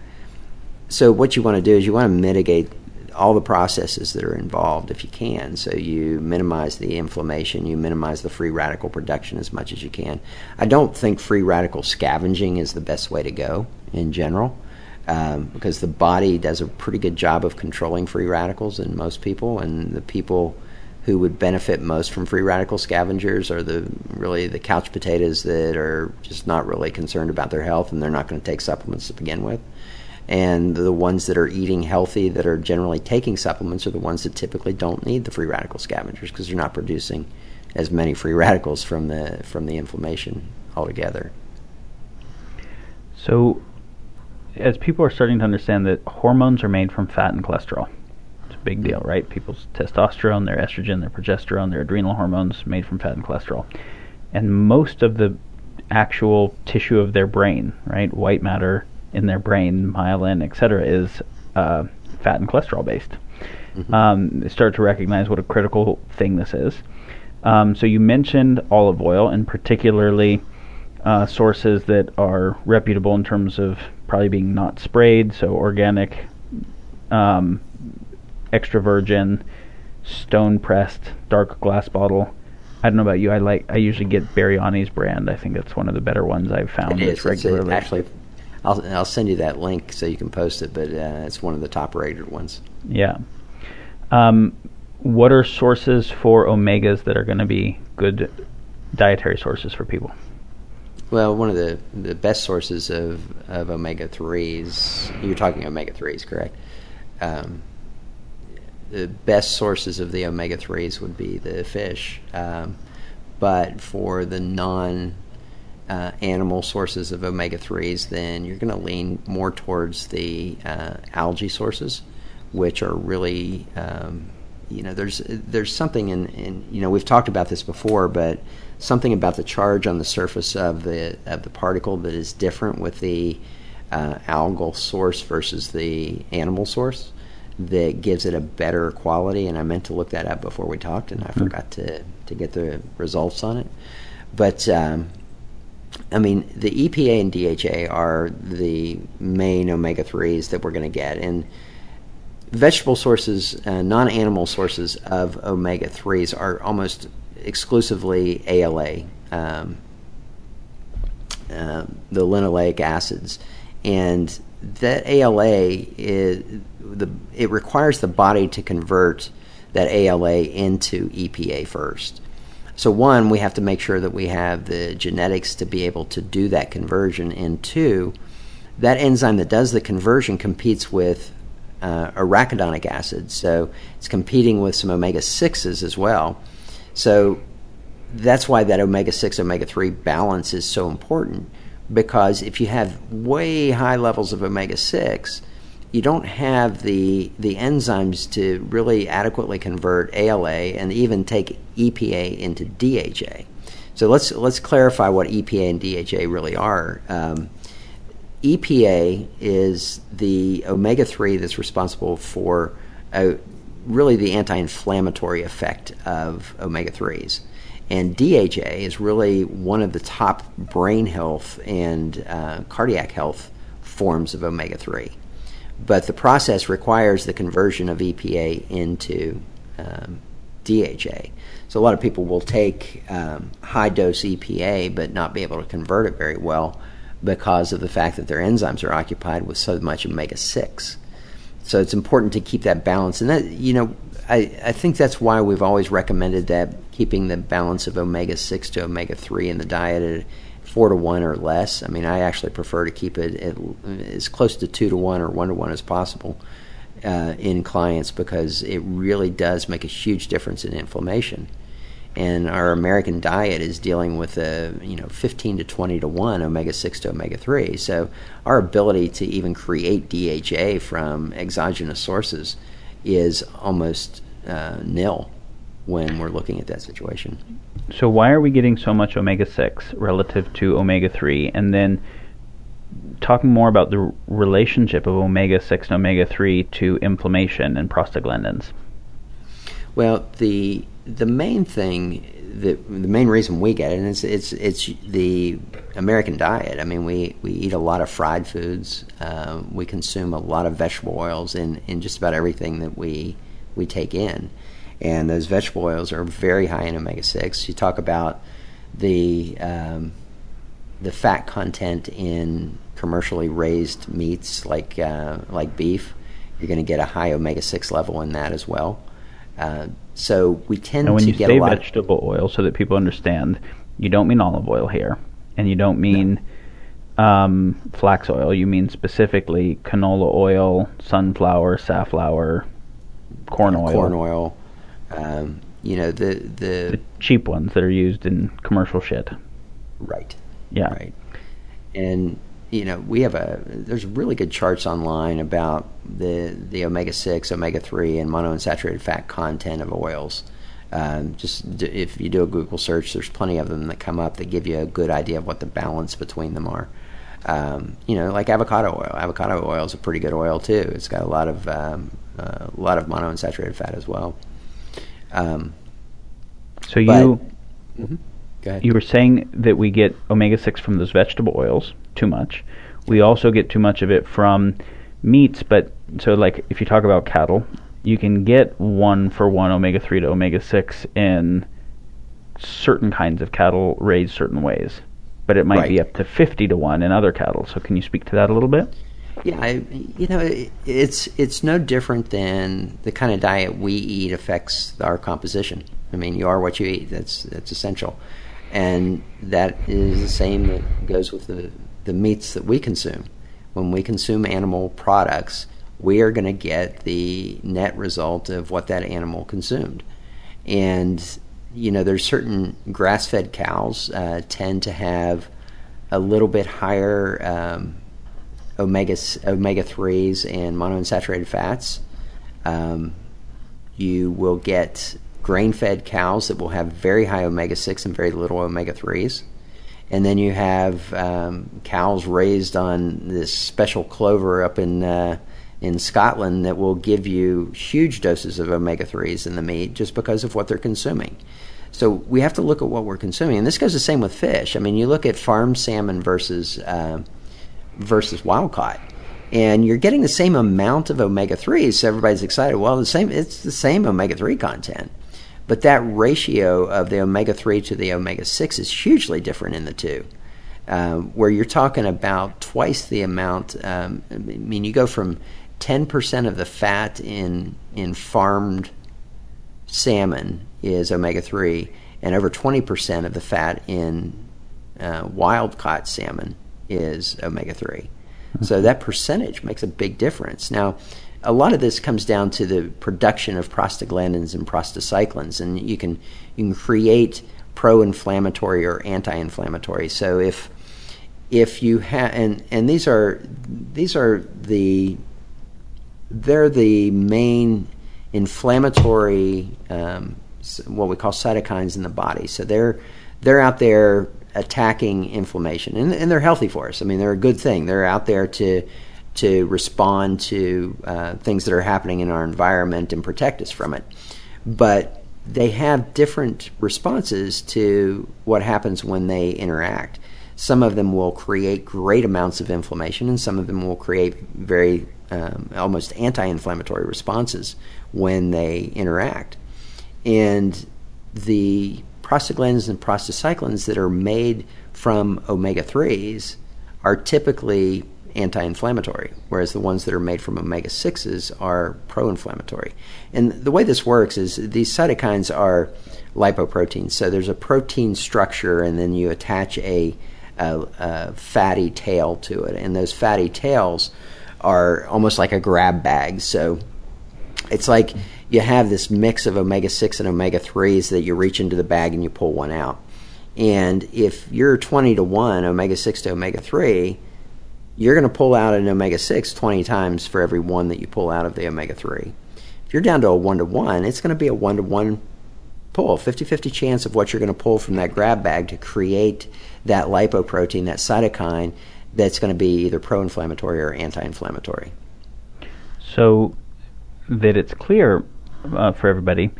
So what you want to do is you want to mitigate all the processes that are involved if you can. So you minimize the inflammation, you minimize the free radical production as much as you can. I don't think free radical scavenging is the best way to go in general. Um, because the body does a pretty good job of controlling free radicals in most people, and the people who would benefit most from free radical scavengers are the really the couch potatoes that are just not really concerned about their health and they're not going to take supplements to begin with. And the ones that are eating healthy that are generally taking supplements are the ones that typically don't need the free radical scavengers because they're not producing as many free radicals from the from the inflammation altogether. So as people are starting to understand that hormones are made from fat and cholesterol It's a big deal, right? People's testosterone, their estrogen, their progesterone, their adrenal hormones made from fat and cholesterol. And most of the actual tissue of their brain, right, white matter in their brain, myelin, etc., is uh, fat and cholesterol based. Mm-hmm. Um, they start to recognize what a critical thing this is. Um, so you mentioned olive oil, and particularly uh, sources that are reputable in terms of probably being not sprayed, so organic, um, extra virgin, stone pressed, dark glass bottle. I don't know about you. I like. I usually get Biryani's brand. I think that's one of the better ones I've found. It is. regularly. actually, I'll I'll send you that link so you can post it. But uh, it's one of the top rated ones. Yeah. Um, what are sources for omegas that are going to be good dietary sources for people? Well, one of the, the best sources of, of omega threes. You're talking omega threes, correct? Um, the best sources of the omega threes would be the fish, um, but for the non uh, animal sources of omega threes, then you're going to lean more towards the uh, algae sources, which are really um, you know there's there's something in, in you know we've talked about this before, but something about the charge on the surface of the of the particle that is different with the uh, algal source versus the animal source that gives it a better quality. And I meant to look that up before we talked, and I mm-hmm. forgot to to get the results on it. But um, I mean, the EPA and DHA are the main omega threes that we're going to get, and vegetable sources, uh, non-animal sources of omega threes are almost exclusively ALA, um, uh, the linoleic acids, and that ALA is the it requires the body to convert that ALA into EPA first. So one, we have to make sure that we have the genetics to be able to do that conversion, and two, that enzyme that does the conversion competes with uh, arachidonic acid, so it's competing with some omega sixes as well. So that's why that omega six omega three balance is so important because if you have way high levels of omega 6, you don't have the the enzymes to really adequately convert ALA and even take EPA into DHA. So let's let's clarify what EPA and DHA really are. Um, EPA is the omega three that's responsible for uh, really the anti-inflammatory effect of omega threes. And DHA is really one of the top brain health and uh, cardiac health forms of omega 3. But the process requires the conversion of EPA into um, DHA. So a lot of people will take um, high dose EPA but not be able to convert it very well because of the fact that their enzymes are occupied with so much omega 6. So it's important to keep that balance. And that, you know, I, I think that's why we've always recommended that keeping the balance of omega 6 to omega 3 in the diet at 4 to 1 or less. I mean, I actually prefer to keep it at, as close to 2 to 1 or 1 to 1 as possible uh, in clients because it really does make a huge difference in inflammation. And our American diet is dealing with a you know 15 to 20 to 1 omega 6 to omega 3. So our ability to even create DHA from exogenous sources is almost uh, nil when we're looking at that situation. So why are we getting so much omega six relative to omega three, and then talking more about the relationship of omega six and omega three to inflammation and prostaglandins? Well, the the main thing the the main reason we get it, and it's it's it's the American diet. I mean, we, we eat a lot of fried foods. Uh, we consume a lot of vegetable oils in, in just about everything that we we take in and those vegetable oils are very high in omega six. You talk about the um, the fat content in commercially raised meats like uh, like beef, you're going to get a high omega six level in that as well. Uh, so we tend and when to you get say a lot. vegetable oil, so that people understand, you don't mean olive oil here, and you don't mean um, flax oil. You mean specifically canola oil, sunflower, safflower, corn oil, corn oil. Um, you know the the the cheap ones that are used in commercial shit. right Yeah. right, and you know we have a there's really good charts online about the the omega six, omega three, and monounsaturated fat content of oils. Um, just d- if you do a Google search, there's plenty of them that come up that give you a good idea of what the balance between them are. Um, you know, like avocado oil. Avocado oil is a pretty good oil too. It's got a lot of um, uh, a lot of monounsaturated fat as well. Um, So But- you go ahead. you were saying that we get omega six from those vegetable oils too much. We also get too much of it from meats, but so like if you talk about cattle, you can get one for one omega three to omega six in certain kinds of cattle raised certain ways. But it might be up to fifty to one in other cattle. So can you speak to that a little bit? Yeah, I, you know, it, it's it's no different than the kind of diet we eat affects our composition. I mean, you are what you eat. That's that's essential, and that is the same that goes with the the meats that we consume. When we consume animal products, we are going to get the net result of what that animal consumed, and you know, there's certain grass-fed cows uh, tend to have a little bit higher. Um, omega omega threes and monounsaturated fats. Um, you will get grain-fed cows that will have very high omega six and very little omega threes, and then you have um, cows raised on this special clover up in uh, in Scotland that will give you huge doses of omega threes in the meat just because of what they're consuming. So we have to look at what we're consuming, and this goes the same with fish. I mean, you look at farm salmon versus uh, versus wild caught. And you're getting the same amount of omega 3s, so everybody's excited. Well, the same it's the same omega 3 content. But that ratio of the omega 3 to the omega 6 is hugely different in the two. Um, where you're talking about twice the amount. Um, I mean, you go from 10% of the fat in in farmed salmon is omega 3, and over 20% of the fat in uh, wild caught salmon is omega 3. So that percentage makes a big difference. Now, a lot of this comes down to the production of prostaglandins and prostacyclins, and you can you can create pro-inflammatory or anti-inflammatory. So if if you have and and these are these are the they're the main inflammatory um, what we call cytokines in the body. So they're they're out there attacking inflammation, and, and they're healthy for us. I mean, they're a good thing. They're out there to to respond to uh, things that are happening in our environment and protect us from it. But they have different responses to what happens when they interact. Some of them will create great amounts of inflammation, and some of them will create very um, almost anti-inflammatory responses when they interact. And the prostaglandins and prostacyclins that are made from omega 3s are typically anti inflammatory, whereas the ones that are made from omega 6s are pro inflammatory. And the way this works is these cytokines are lipoproteins. So there's a protein structure, and then you attach a, a, a fatty tail to it. And those fatty tails are almost like a grab bag. So it's like you have this mix of omega 6 and omega 3s that you reach into the bag and you pull one out. And if you're 20 to 1 omega 6 to omega 3, you're going to pull out an omega 6 20 times for every one that you pull out of the omega 3. If you're down to a 1 to 1, it's going to be a 1 to 1 pull 50 50 chance of what you're going to pull from that grab bag to create that lipoprotein, that cytokine that's going to be either pro inflammatory or anti inflammatory. So that it's clear uh, for everybody,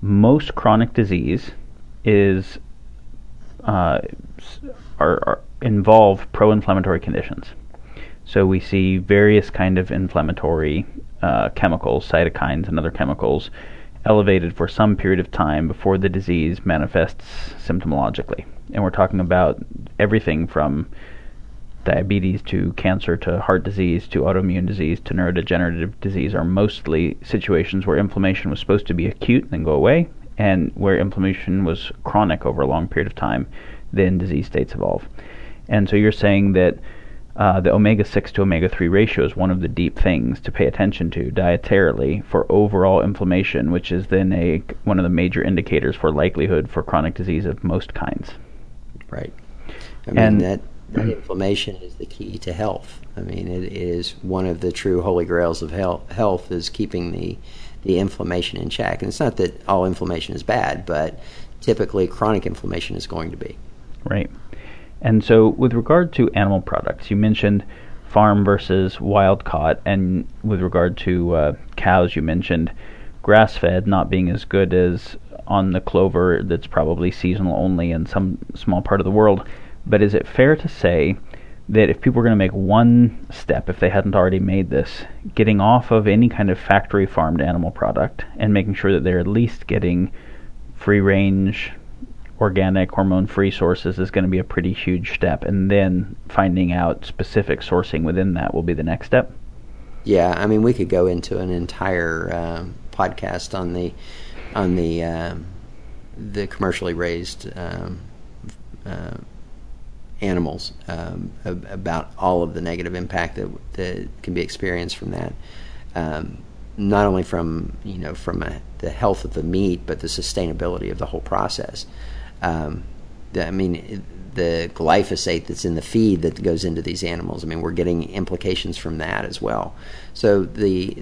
most chronic disease is uh, are, are involve pro-inflammatory conditions. So we see various kind of inflammatory uh, chemicals, cytokines, and other chemicals elevated for some period of time before the disease manifests symptomologically. And we're talking about everything from diabetes to cancer to heart disease to autoimmune disease to neurodegenerative disease are mostly situations where inflammation was supposed to be acute and then go away, and where inflammation was chronic over a long period of time, then disease states evolve. And so you're saying that uh, the omega 6 to omega 3 ratio is one of the deep things to pay attention to dietarily for overall inflammation, which is then a one of the major indicators for likelihood for chronic disease of most kinds. Right. I mean and, that that inflammation is the key to health. I mean, it is one of the true holy grails of health. Health is keeping the the inflammation in check, and it's not that all inflammation is bad, but typically chronic inflammation is going to be. Right. And so, with regard to animal products, you mentioned farm versus wild caught, and with regard to uh, cows, you mentioned grass fed not being as good as on the clover that's probably seasonal only in some small part of the world. But is it fair to say that if people were going to make one step, if they hadn't already made this, getting off of any kind of factory farmed animal product and making sure that they're at least getting free range, organic, hormone free sources is going to be a pretty huge step. And then finding out specific sourcing within that will be the next step? Yeah, I mean, we could go into an entire uh, podcast on the on the uh, the commercially raised um, uh, animals um, about all of the negative impact that that can be experienced from that. Um, not only from you know from a, the health of the meat, but the sustainability of the whole process. Um, I mean, the glyphosate that's in the feed that goes into these animals. I mean, we're getting implications from that as well. So the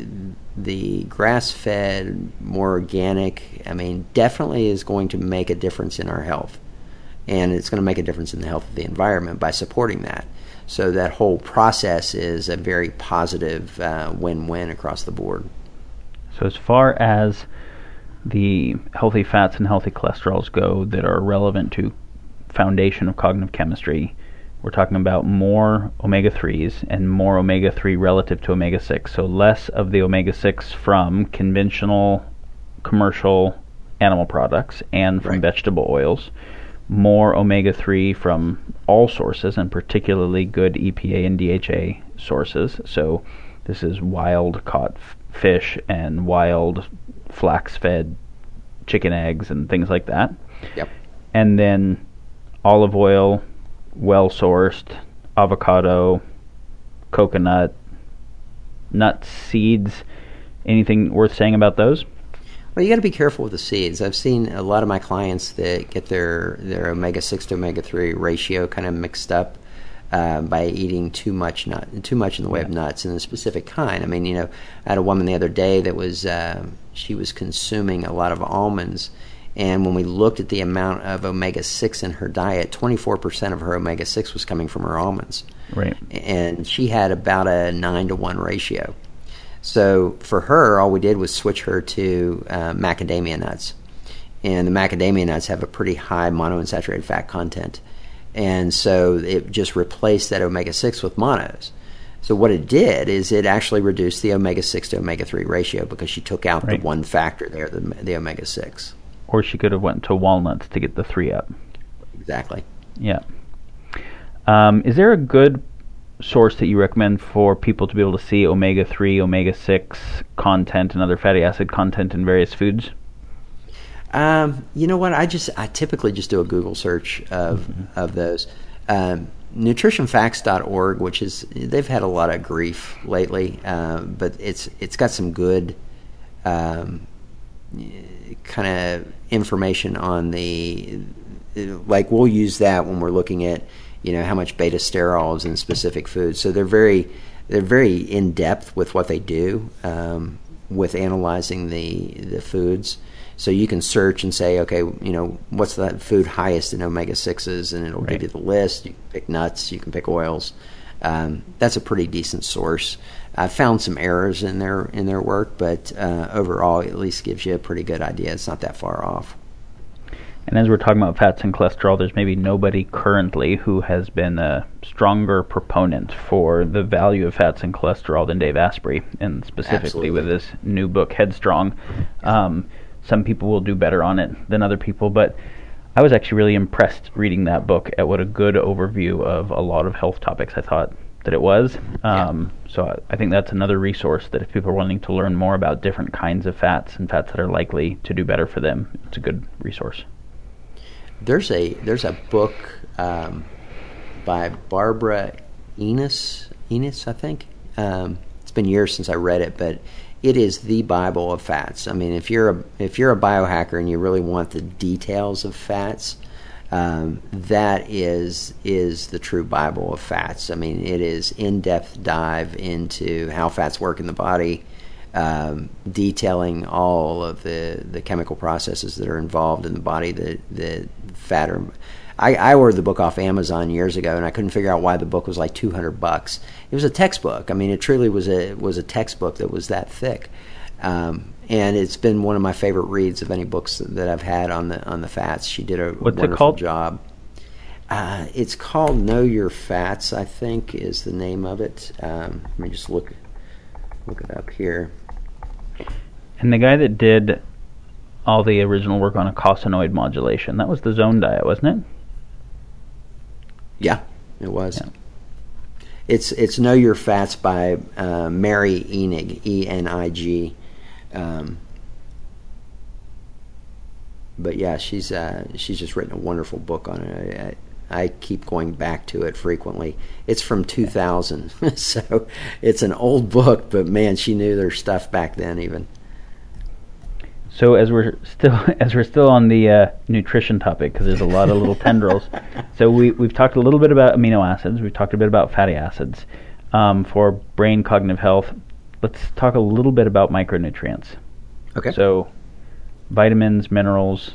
the grass-fed, more organic, I mean, definitely is going to make a difference in our health and it's going to make a difference in the health of the environment by supporting that. So that whole process is a very positive uh, win-win across the board. So as far as the healthy fats and healthy cholesterols go that are relevant to foundation of cognitive chemistry, we're talking about more omega 3s and more omega 3 relative to omega 6. So less of the omega 6 from conventional commercial animal products and from right. vegetable oils more omega 3 from all sources, and particularly good EPA and DHA sources. So, this is wild caught f- fish and wild flax fed chicken eggs and things like that. Yep. And then olive oil, well sourced, avocado, coconut, nuts, seeds. Anything worth saying about those? Well, you got to be careful with the seeds. I've seen a lot of my clients that get their their omega six to omega three ratio kind of mixed up uh, by eating too much nut, too much in the way yeah. of nuts and a specific kind. I mean, you know, I had a woman the other day that was uh, she was consuming a lot of almonds. And when we looked at the amount of omega 6 in her diet, 24% of her omega 6 was coming from her almonds. Right. And she had about a 9 to 1 ratio. So for her, all we did was switch her to uh, macadamia nuts. And the macadamia nuts have a pretty high monounsaturated fat content. And so it just replaced that omega 6 with monos. So what it did is it actually reduced the omega 6 to omega 3 ratio because she took out right. the one factor there, the, the omega 6. Or she could have went to walnuts to get the 3 up. Exactly. Yeah. Um, is there a good source that you recommend for people to be able to see omega 3, omega 6 content and other fatty acid content in various foods? Um, you know what? I just I typically just do a Google search of mm-hmm. of those. Um, nutritionfacts.org, which is they've had a lot of grief lately, uh, but it's it's got some good um, kind of information on the like we'll use that when we're looking at you know how much beta sterols in specific foods. So they're very they're very in depth with what they do um, with analyzing the the foods. So you can search and say, okay, you know, what's that food highest in omega sixes, and it'll right. give you the list. You can pick nuts, you can pick oils. Um, that's a pretty decent source. I've found some errors in their in their work, but uh, overall, it at least gives you a pretty good idea. It's not that far off. And as we're talking about fats and cholesterol, there's maybe nobody currently who has been a stronger proponent for the value of fats and cholesterol than Dave Asprey, and specifically Absolutely. with his new book, Headstrong. Um, some people will do better on it than other people, but I was actually really impressed reading that book at what a good overview of a lot of health topics I thought that it was. Um, yeah. So I think that's another resource that if people are wanting to learn more about different kinds of fats and fats that are likely to do better for them, it's a good resource. There's a there's a book um, by Barbara Enos Enos I think. Um, it's been years since I read it, but it is the Bible of fats. I mean, if you're a if you're a biohacker and you really want the details of fats, um, that is is the true Bible of fats. I mean, it is in depth dive into how fats work in the body, um, detailing all of the the chemical processes that are involved in the body that that fat are. I, I ordered the book off Amazon years ago, and I couldn't figure out why the book was like two hundred bucks. It was a textbook. I mean, it truly was a was a textbook that was that thick, um, and it's been one of my favorite reads of any books that I've had on the on the fats. She did a What's wonderful job. Uh, it's called Know Your Fats, I think, is the name of it. Um, let me just look look it up here. And the guy that did all the original work on eicosanoid modulation, that was the Zone diet, wasn't it? Yeah, it was. Yeah. It's it's Know Your Fats by uh, Mary Enig, E N I G. Um, but yeah, she's uh, she's just written a wonderful book on it. I, I, keep going back to it frequently. It's from 2000, so it's an old book, but man, she knew their stuff back then even. So as we're still as we're still on the uh, nutrition topic, because there's a lot of little tendrils. So we we've talked a little bit about amino acids. We've talked a bit about fatty acids um, for brain cognitive health. Let's talk a little bit about micronutrients. Okay. So vitamins, minerals,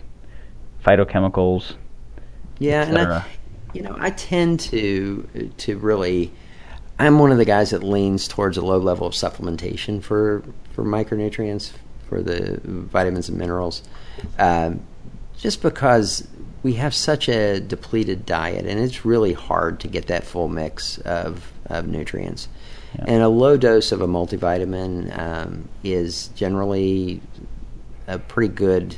phytochemicals. Yeah, and I, you know, I tend to to really. I'm one of the guys that leans towards a low level of supplementation for for micronutrients for the vitamins and minerals, um, just because we have such a depleted diet, and it's really hard to get that full mix of, of nutrients. Yeah. And a low dose of a multivitamin um, is generally a pretty good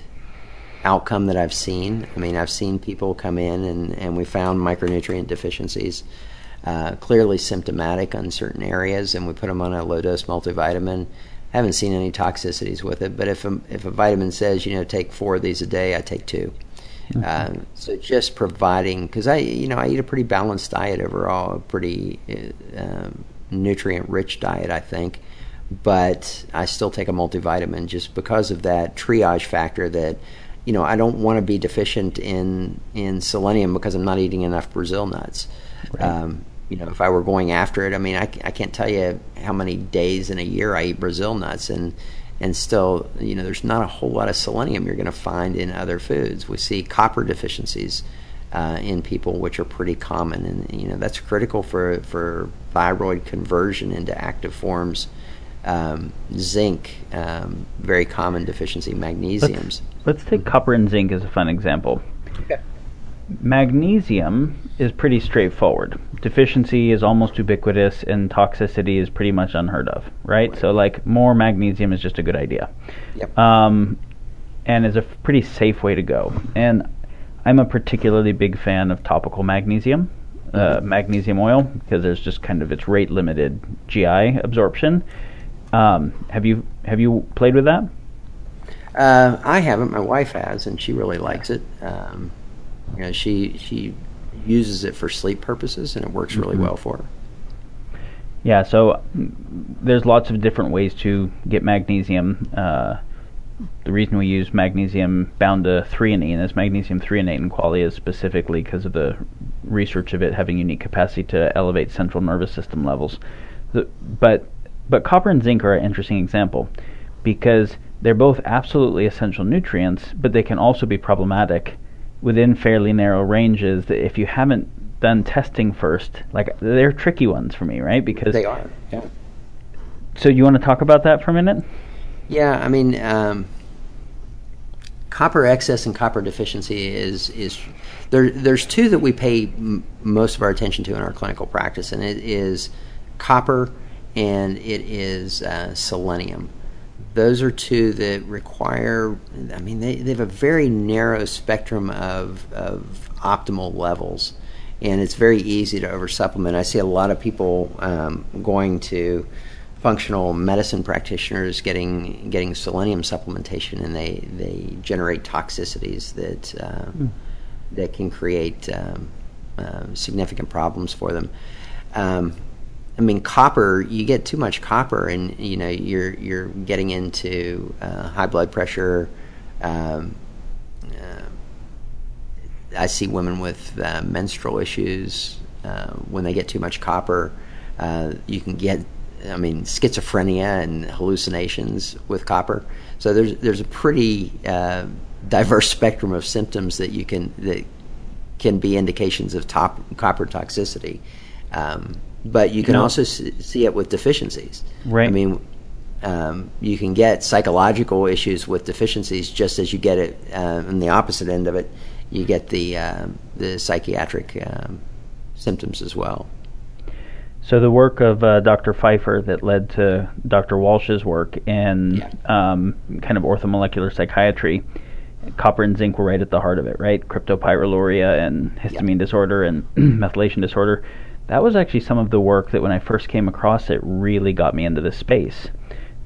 outcome that I've seen. I mean, I've seen people come in and, and we found micronutrient deficiencies uh, clearly symptomatic on certain areas, and we put them on a low dose multivitamin haven't seen any toxicities with it. But if a, if a vitamin says you know take four of these a day, I take 2 mm-hmm. uh, so just providing because I you know I eat a pretty balanced diet overall, a pretty uh, um, nutrient rich diet I think. But I still take a multivitamin just because of that triage factor that you know I don't want to be deficient in in selenium because I'm not eating enough Brazil nuts. Right. Um, you know, if I were going after it, I mean, I, I can't tell you how many days in a year I eat Brazil nuts, and and still, you know, there's not a whole lot of selenium you're going to find in other foods. We see copper deficiencies uh, in people, which are pretty common, and you know that's critical for for thyroid conversion into active forms. Um, zinc, um, very common deficiency. Magnesiums. Let's, let's take copper and zinc as a fun example. Okay. Magnesium is pretty straightforward. Deficiency is almost ubiquitous, and toxicity is pretty much unheard of, right? right. So, like, more magnesium is just a good idea. Yep. Um, and is a pretty safe way to go. And I'm a particularly big fan of topical magnesium, uh, mm-hmm. magnesium oil, because there's just kind of its rate limited GI absorption. Um, have you have you played with that? Uh, I haven't. My wife has, and she really likes it. Um, you know, she she uses it for sleep purposes, and it works really mm-hmm. well for her. Yeah, so mm, there's lots of different ways to get magnesium. Uh, the reason we use magnesium bound to threonine is magnesium threonate in qualia is specifically because of the research of it having unique capacity to elevate central nervous system levels. The, but but copper and zinc are an interesting example because they're both absolutely essential nutrients, but they can also be problematic within fairly narrow ranges that if you haven't done testing first, like they're tricky ones for me, right? Because they are. Yeah. So you want to talk about that for a minute? Yeah, I mean, um, copper excess and copper deficiency is is there. There's two that we pay m- most of our attention to in our clinical practice, and it is copper and it is uh, selenium. Those are two that require. I mean, they, they have a very narrow spectrum of of optimal levels, and it's very easy to oversupplement. I see a lot of people um, going to functional medicine practitioners getting getting selenium supplementation, and they they generate toxicities that uh, mm. that can create um, uh, significant problems for them. Um, I mean, copper. You get too much copper, and you know you're you're getting into uh, high blood pressure. Um, uh, I see women with uh, menstrual issues uh, when they get too much copper. Uh, you can get, I mean, schizophrenia and hallucinations with copper. So there's there's a pretty uh, diverse spectrum of symptoms that you can that can be indications of top copper toxicity. Um, but you can also see it with deficiencies. Right. I mean, um, you can get psychological issues with deficiencies just as you get it uh, on the opposite end of it. You get the uh, the psychiatric um, symptoms as well. So the work of uh, Dr. Pfeiffer that led to Dr. Walsh's work in yeah. um, kind of orthomolecular psychiatry, copper and zinc were right at the heart of it, right? Cryptopyrroluria and histamine yeah. disorder and methylation disorder that was actually some of the work that when I first came across it really got me into this space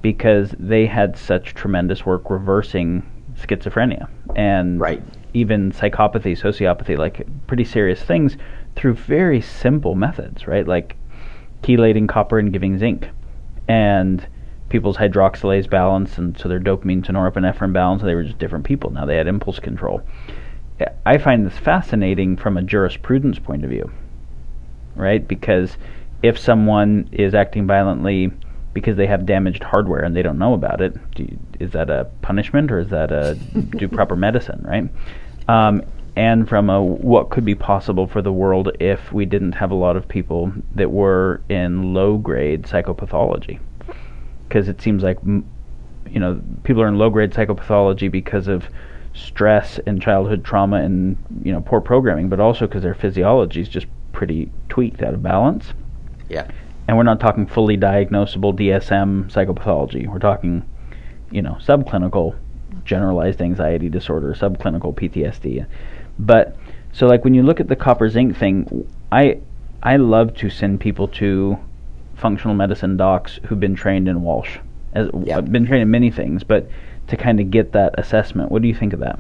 because they had such tremendous work reversing schizophrenia and right. even psychopathy, sociopathy, like pretty serious things through very simple methods, right? Like chelating copper and giving zinc. And people's hydroxylase balance and so their dopamine to norepinephrine balance, they were just different people. Now they had impulse control. I find this fascinating from a jurisprudence point of view right? Because if someone is acting violently because they have damaged hardware and they don't know about it, you, is that a punishment or is that a do proper medicine, right? Um, and from a what could be possible for the world if we didn't have a lot of people that were in low grade psychopathology, because it seems like you know people are in low grade psychopathology because of stress and childhood trauma and you know poor programming, but also because their physiology is just pretty tweaked out of balance. Yeah. And we're not talking fully diagnosable DSM psychopathology. We're talking, you know, subclinical generalized anxiety disorder, subclinical PTSD. But so like when you look at the copper zinc thing, I I love to send people to functional medicine docs who've been trained in Walsh. As yeah. been trained in many things, but to kind of get that assessment. What do you think of that?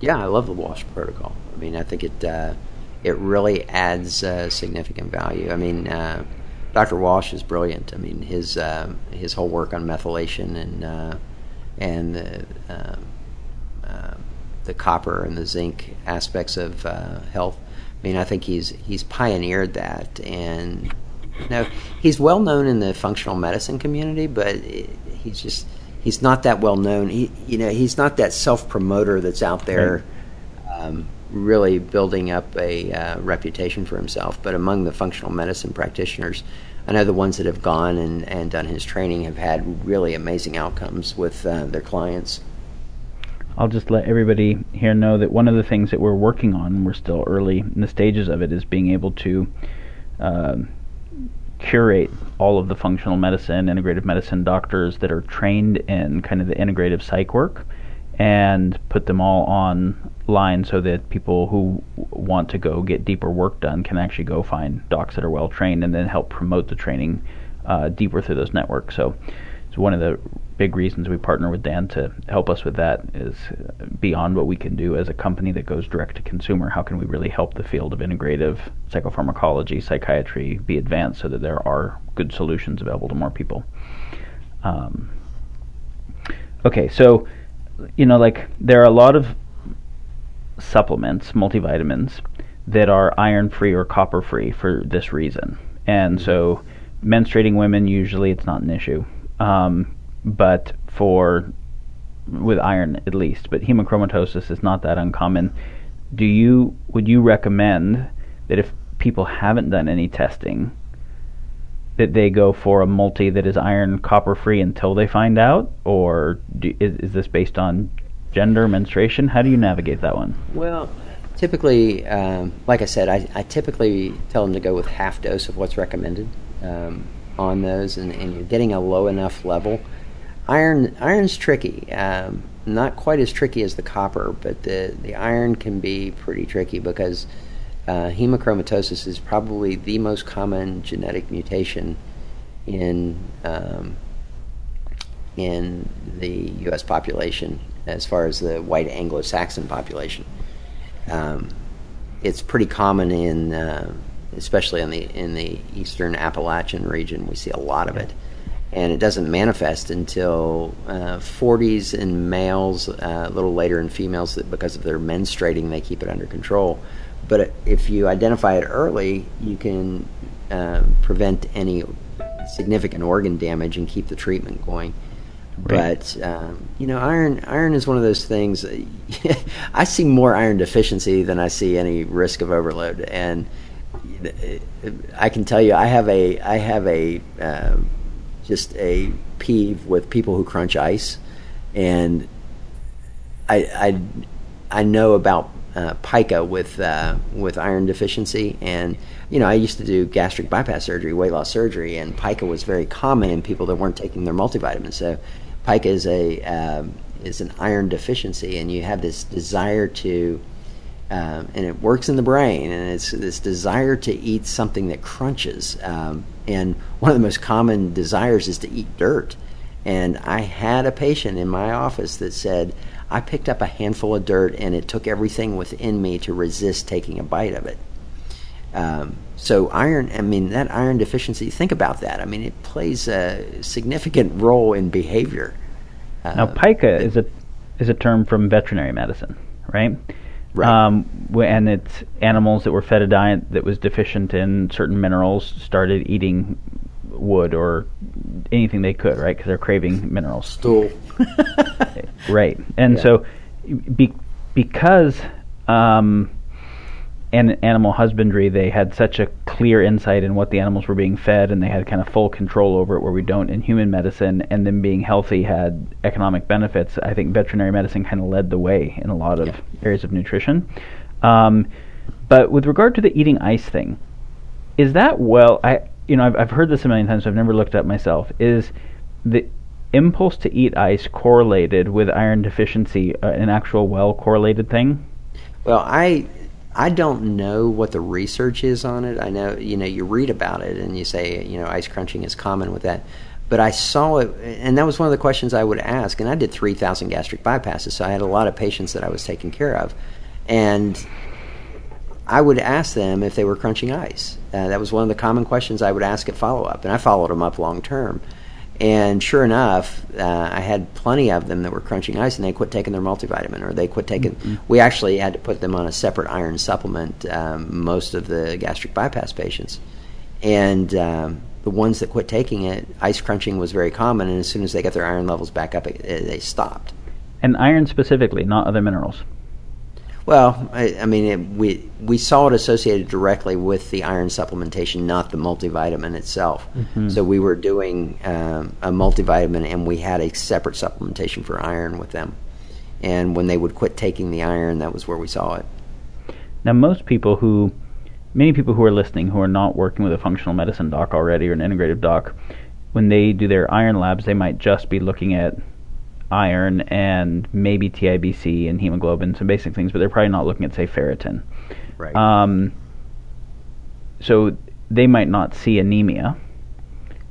Yeah, I love the Walsh protocol. I mean, I think it uh, it really adds uh, significant value. I mean, uh, Dr. Walsh is brilliant. I mean, his uh, his whole work on methylation and uh, and the um, uh, the copper and the zinc aspects of uh, health. I mean, I think he's he's pioneered that, and you know, he's well known in the functional medicine community, but he's just he's not that well known. He you know he's not that self promoter that's out there. Right. Um, really building up a uh, reputation for himself. But among the functional medicine practitioners, I know the ones that have gone and, and done his training have had really amazing outcomes with uh, their clients. I'll just let everybody here know that one of the things that we're working on, we're still early in the stages of it, is being able to uh, curate all of the functional medicine, integrative medicine doctors that are trained in kind of the integrative psych work and put them all online so that people who want to go get deeper work done can actually go find docs that are well trained and then help promote the training uh, deeper through those networks. So it's one of the big reasons we partner with Dan to help us with that is beyond what we can do as a company that goes direct to consumer. How can we really help the field of integrative psychopharmacology, psychiatry be advanced so that there are good solutions available to more people? Um, okay, so you know, like there are a lot of supplements, multivitamins, that are iron free or copper free for this reason. And so, menstruating women usually it's not an issue, um, but for with iron at least, but hemochromatosis is not that uncommon. Do you would you recommend that if people haven't done any testing, that they go for a multi that is iron copper free until they find out, or do, is, is this based on gender menstruation? How do you navigate that one? Well, typically, um, like I said, I, I, typically tell them to go with half dose of what's recommended um, on those, and, and, you're getting a low enough level. iron iron's tricky. Um, not quite as tricky as the copper, but the the iron can be pretty tricky because uh, hemochromatosis is probably the most common genetic mutation in um, in the U.S. population as far as the white Anglo-Saxon population. Um, it's pretty common in, uh, especially in the in the eastern Appalachian region. We see a lot of it, and it doesn't manifest until uh, 40s in males, uh, a little later in females because of their menstruating. They keep it under control. But if you identify it early, you can uh, prevent any significant organ damage and keep the treatment going. Right. But um, you know, iron iron is one of those things. I see more iron deficiency than I see any risk of overload, and I can tell you, I have a I have a uh, just a peeve with people who crunch ice, and I I, I know about uh, pica with uh, with iron deficiency, and you know I used to do gastric bypass surgery, weight loss surgery, and pica was very common in people that weren't taking their multivitamins. So pica is a um, is an iron deficiency, and you have this desire to, um, and it works in the brain, and it's this desire to eat something that crunches. Um, and one of the most common desires is to eat dirt. And I had a patient in my office that said, I picked up a handful of dirt, and it took everything within me to resist taking a bite of it. Um, so iron, I mean, that iron deficiency. Think about that. I mean, it plays a significant role in behavior. Uh, now, pica is a is a term from veterinary medicine, right? Right. Um, and it's animals that were fed a diet that was deficient in certain minerals started eating wood or anything they could, right? Because they're craving minerals. Stool. right. And yeah. so, be, because um, and animal husbandry, they had such a clear insight in what the animals were being fed, and they had kind of full control over it, where we don't in human medicine. And them being healthy had economic benefits. I think veterinary medicine kind of led the way in a lot of yeah. areas of nutrition. Um, but with regard to the eating ice thing, is that well? I you know I've I've heard this a million times. So I've never looked at myself. Is the impulse to eat ice correlated with iron deficiency uh, an actual well correlated thing? Well, I I don't know what the research is on it. I know, you know, you read about it and you say, you know, ice crunching is common with that. But I saw it, and that was one of the questions I would ask. And I did 3,000 gastric bypasses, so I had a lot of patients that I was taking care of. And I would ask them if they were crunching ice. Uh, that was one of the common questions I would ask at follow up, and I followed them up long term. And sure enough, uh, I had plenty of them that were crunching ice, and they quit taking their multivitamin, or they quit taking. Mm-hmm. We actually had to put them on a separate iron supplement. Um, most of the gastric bypass patients, and um, the ones that quit taking it, ice crunching was very common, and as soon as they got their iron levels back up, it, it, they stopped. And iron specifically, not other minerals. Well, I, I mean, it, we we saw it associated directly with the iron supplementation, not the multivitamin itself. Mm-hmm. So we were doing um, a multivitamin, and we had a separate supplementation for iron with them. And when they would quit taking the iron, that was where we saw it. Now, most people who, many people who are listening who are not working with a functional medicine doc already or an integrative doc, when they do their iron labs, they might just be looking at iron and maybe TIBC and hemoglobin, some basic things, but they're probably not looking at say ferritin. Right. Um, so they might not see anemia,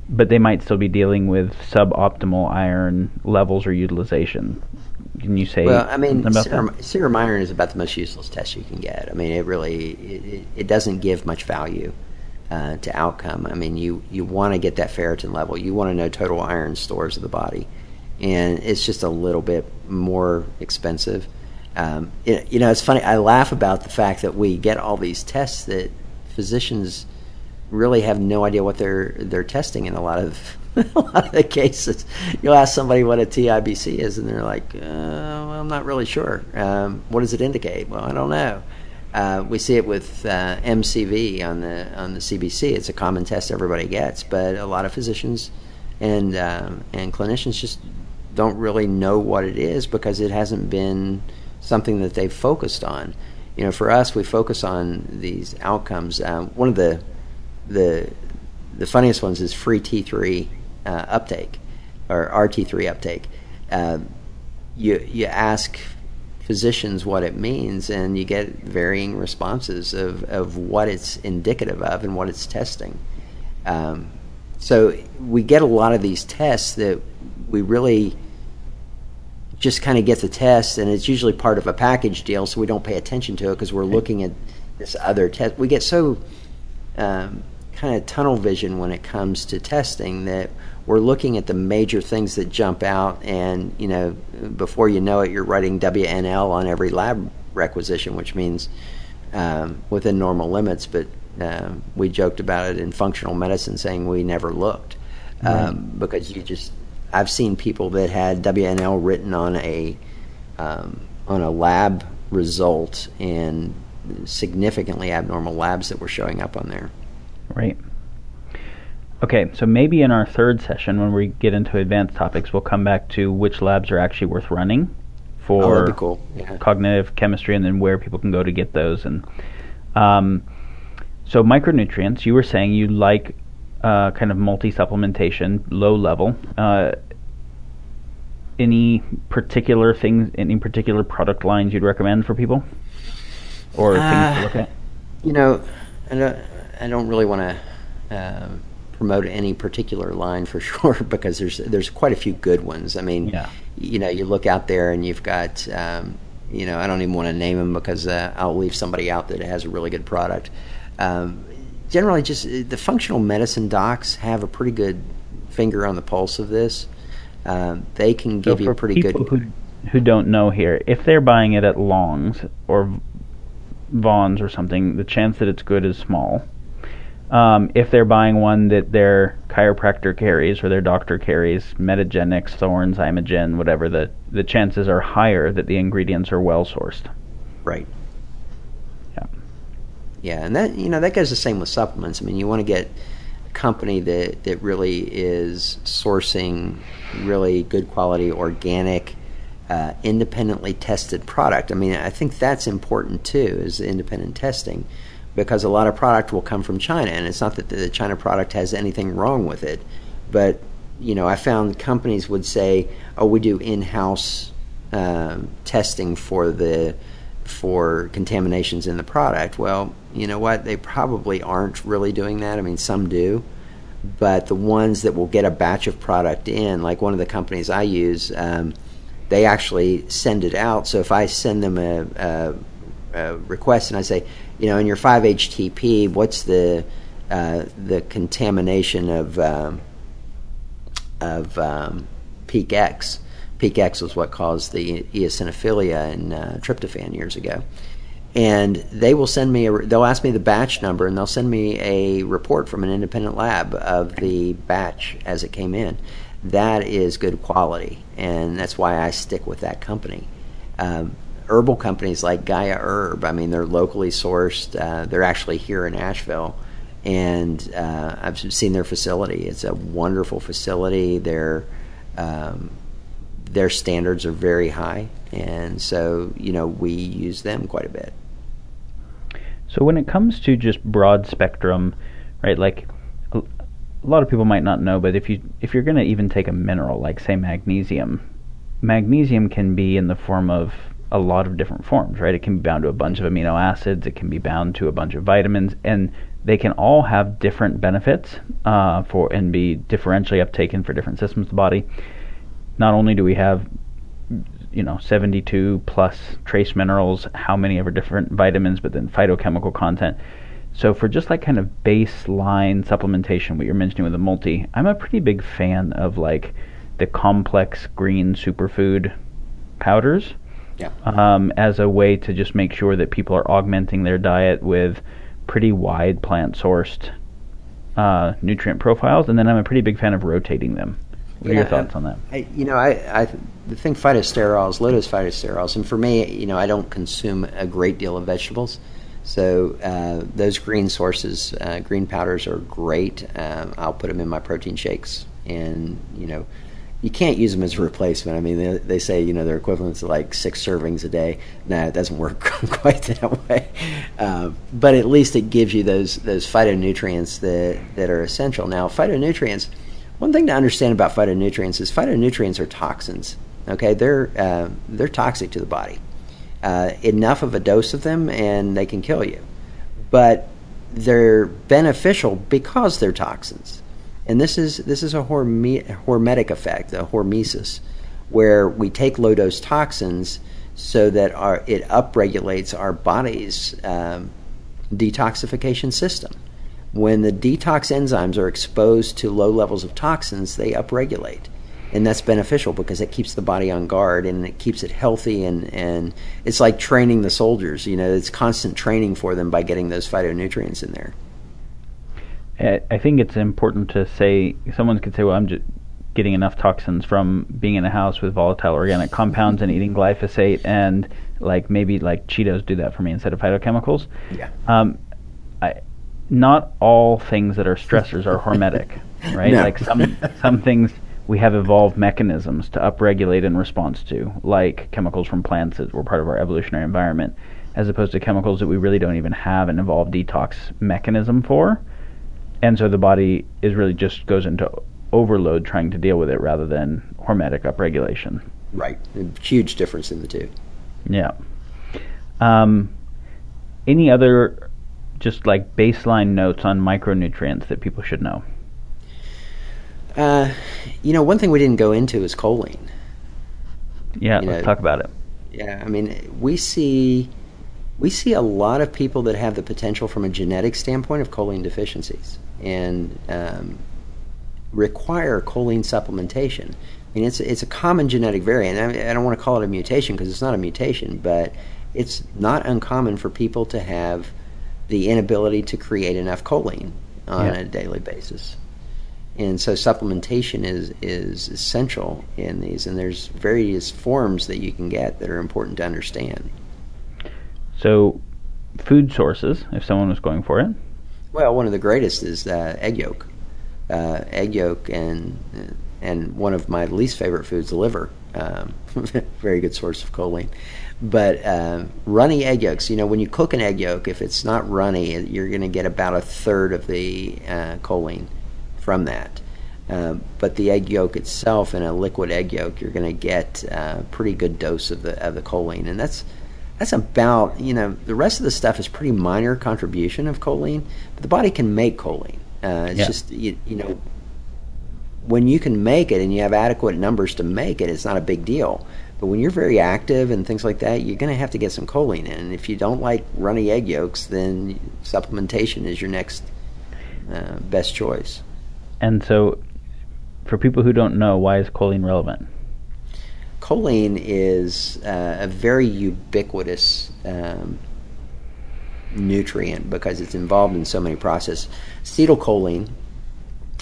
but they might still be dealing with suboptimal iron levels or utilization. Can you say? Well, I mean, serum, serum, iron is about the most useless test you can get. I mean, it really it, it doesn't give much value uh, to outcome. I mean, you you want to get that ferritin level. You want to know total iron stores of the body and it's just a little bit more expensive. Um, it, you know, it's funny. I laugh about the fact that we get all these tests that physicians really have no idea what they're they're testing in a lot of a lot of the cases. You'll ask somebody what a TIBC is, and they're like, uh, "Well, I'm not really sure. Um, what does it indicate?" Well, I don't know. Uh, we see it with uh, MCV on the on the CBC. It's a common test everybody gets, but a lot of physicians and um, and clinicians just don't really know what it is because it hasn't been something that they've focused on. You know, for us, we focus on these outcomes. Um, one of the the the funniest ones is free T3 uh, uptake. or RT3 uptake. Uh, you you ask physicians what it means, and you get varying responses of, of what it's indicative of and what it's testing. Um, so we get a lot of these tests that we really just kind of get the test, and it's usually part of a package deal, so we don't pay attention to it because we're looking at this other test. We get so um, kind of tunnel vision when it comes to testing that we're looking at the major things that jump out, and you know, before you know it, you're writing WNL on every lab requisition, which means um, within normal limits. But uh, we joked about it in functional medicine, saying we never looked um, right. because you just. I've seen people that had WNL written on a um, on a lab result and significantly abnormal labs that were showing up on there. Right. Okay, so maybe in our third session, when we get into advanced topics, we'll come back to which labs are actually worth running for oh, cool. yeah. cognitive chemistry, and then where people can go to get those. And um, so, micronutrients. You were saying you like uh, kind of multi supplementation, low level. Uh, any particular things, any particular product lines you'd recommend for people, or uh, things to look at? You know, I don't, I don't really want to. Um, promote any particular line for sure because there's there's quite a few good ones. I mean, yeah. you know, you look out there and you've got, um, you know, I don't even want to name them because uh, I'll leave somebody out that has a really good product. Um, generally, just the functional medicine docs have a pretty good finger on the pulse of this. Um, they can give so you a pretty good. Who, who don't know here, if they're buying it at Long's or Vaughn's or something, the chance that it's good is small um, if they're buying one that their chiropractor carries or their doctor carries, Metagenics, Thorns, Imagen, whatever, the, the chances are higher that the ingredients are well sourced. Right. Yeah. And that you know that goes the same with supplements. I mean, you want to get a company that that really is sourcing really good quality organic. Uh, independently tested product. I mean, I think that's important too, is independent testing because a lot of product will come from China, and it's not that the China product has anything wrong with it, but you know, I found companies would say, "Oh, we do in-house um, testing for the for contaminations in the product." Well, you know what? They probably aren't really doing that. I mean, some do, but the ones that will get a batch of product in, like one of the companies I use, um, they actually send it out. So if I send them a, a, a request and I say, you know, in your 5-HTP, what's the uh, the contamination of um, of um, peak X? Peak X was what caused the eosinophilia in uh, tryptophan years ago. And they will send me a, they'll ask me the batch number and they'll send me a report from an independent lab of the batch as it came in. That is good quality, and that's why I stick with that company. Um, herbal companies like Gaia Herb. I mean, they're locally sourced. Uh, they're actually here in Asheville, and uh, I've seen their facility. It's a wonderful facility. Their um, their standards are very high, and so you know we use them quite a bit. So when it comes to just broad spectrum, right? Like a, lot of people might not know, but if you if you're going to even take a mineral like say magnesium, magnesium can be in the form of a lot of different forms, right? It can be bound to a bunch of amino acids, it can be bound to a bunch of vitamins, and they can all have different benefits uh, for and be differentially uptaken for different systems of the body. Not only do we have you know 72 plus trace minerals, how many ever different vitamins, but then phytochemical content. So for just like kind of baseline supplementation, what you're mentioning with the multi, I'm a pretty big fan of like the complex green superfood powders yeah. um, as a way to just make sure that people are augmenting their diet with pretty wide plant sourced uh, nutrient profiles. And then I'm a pretty big fan of rotating them. What are yeah, your thoughts on that? I, you know, I, I think phytosterols, low-dose phytosterols, and for me, you know, I don't consume a great deal of vegetables. So uh, those green sources, uh, green powders are great. Um, I'll put them in my protein shakes, and you know, you can't use them as a replacement. I mean, they, they say you know they're equivalent to like six servings a day. No, it doesn't work quite that way. Uh, but at least it gives you those those phytonutrients that that are essential. Now, phytonutrients, one thing to understand about phytonutrients is phytonutrients are toxins. Okay, they're uh, they're toxic to the body. Uh, enough of a dose of them, and they can kill you. But they're beneficial because they're toxins. And this is this is a horme- hormetic effect, a hormesis, where we take low dose toxins so that our it upregulates our body's um, detoxification system. When the detox enzymes are exposed to low levels of toxins, they upregulate. And that's beneficial because it keeps the body on guard and it keeps it healthy and, and it's like training the soldiers. You know, it's constant training for them by getting those phytonutrients in there. I think it's important to say someone could say, "Well, I'm just getting enough toxins from being in a house with volatile organic compounds and eating glyphosate, and like maybe like Cheetos do that for me instead of phytochemicals." Yeah. Um, not all things that are stressors are hormetic, right? No. Like some some things we have evolved mechanisms to upregulate in response to, like chemicals from plants that were part of our evolutionary environment, as opposed to chemicals that we really don't even have an evolved detox mechanism for and so the body is really just goes into overload trying to deal with it rather than hormetic upregulation. Right. A huge difference in the two. Yeah. Um, any other just like baseline notes on micronutrients that people should know? Uh, you know, one thing we didn't go into is choline. Yeah, You let's know- talk about it. Yeah, I mean, we see we see a lot of people that have the potential from a genetic standpoint of choline deficiencies and um, require choline supplementation. I mean, it's it's a common genetic variant. I, mean, I don't want to call it a mutation because it's not a mutation, but it's not uncommon for people to have the inability to create enough choline on Yeah. a daily basis. And so supplementation is is essential in these, and there's various forms that you can get that are important to understand. So, food sources, if someone was going for it. Well, one of the greatest is uh, egg yolk. Uh, egg yolk and and one of my least favorite foods, liver. Um, very good source of choline. But uh, runny egg yolks, you know, when you cook an egg yolk, if it's not runny, you're going to get about a third of the uh, choline from that. Um, but the egg yolk itself, in a liquid egg yolk, you're going to get a pretty good dose of the of the choline, and that's that's about you know the rest of the stuff is pretty minor contribution of choline, but the body can make choline. Uh, it's Yeah. just you, you know when you can make it and you have adequate numbers to make it, it's not a big deal. But when you're very active and things like that, you're going to have to get some choline in. And if you don't like runny egg yolks, then supplementation is your next uh, best choice. And so, for people who don't know, why is choline relevant? choline is uh, a very ubiquitous um, nutrient because it's involved in so many processes. Acetylcholine.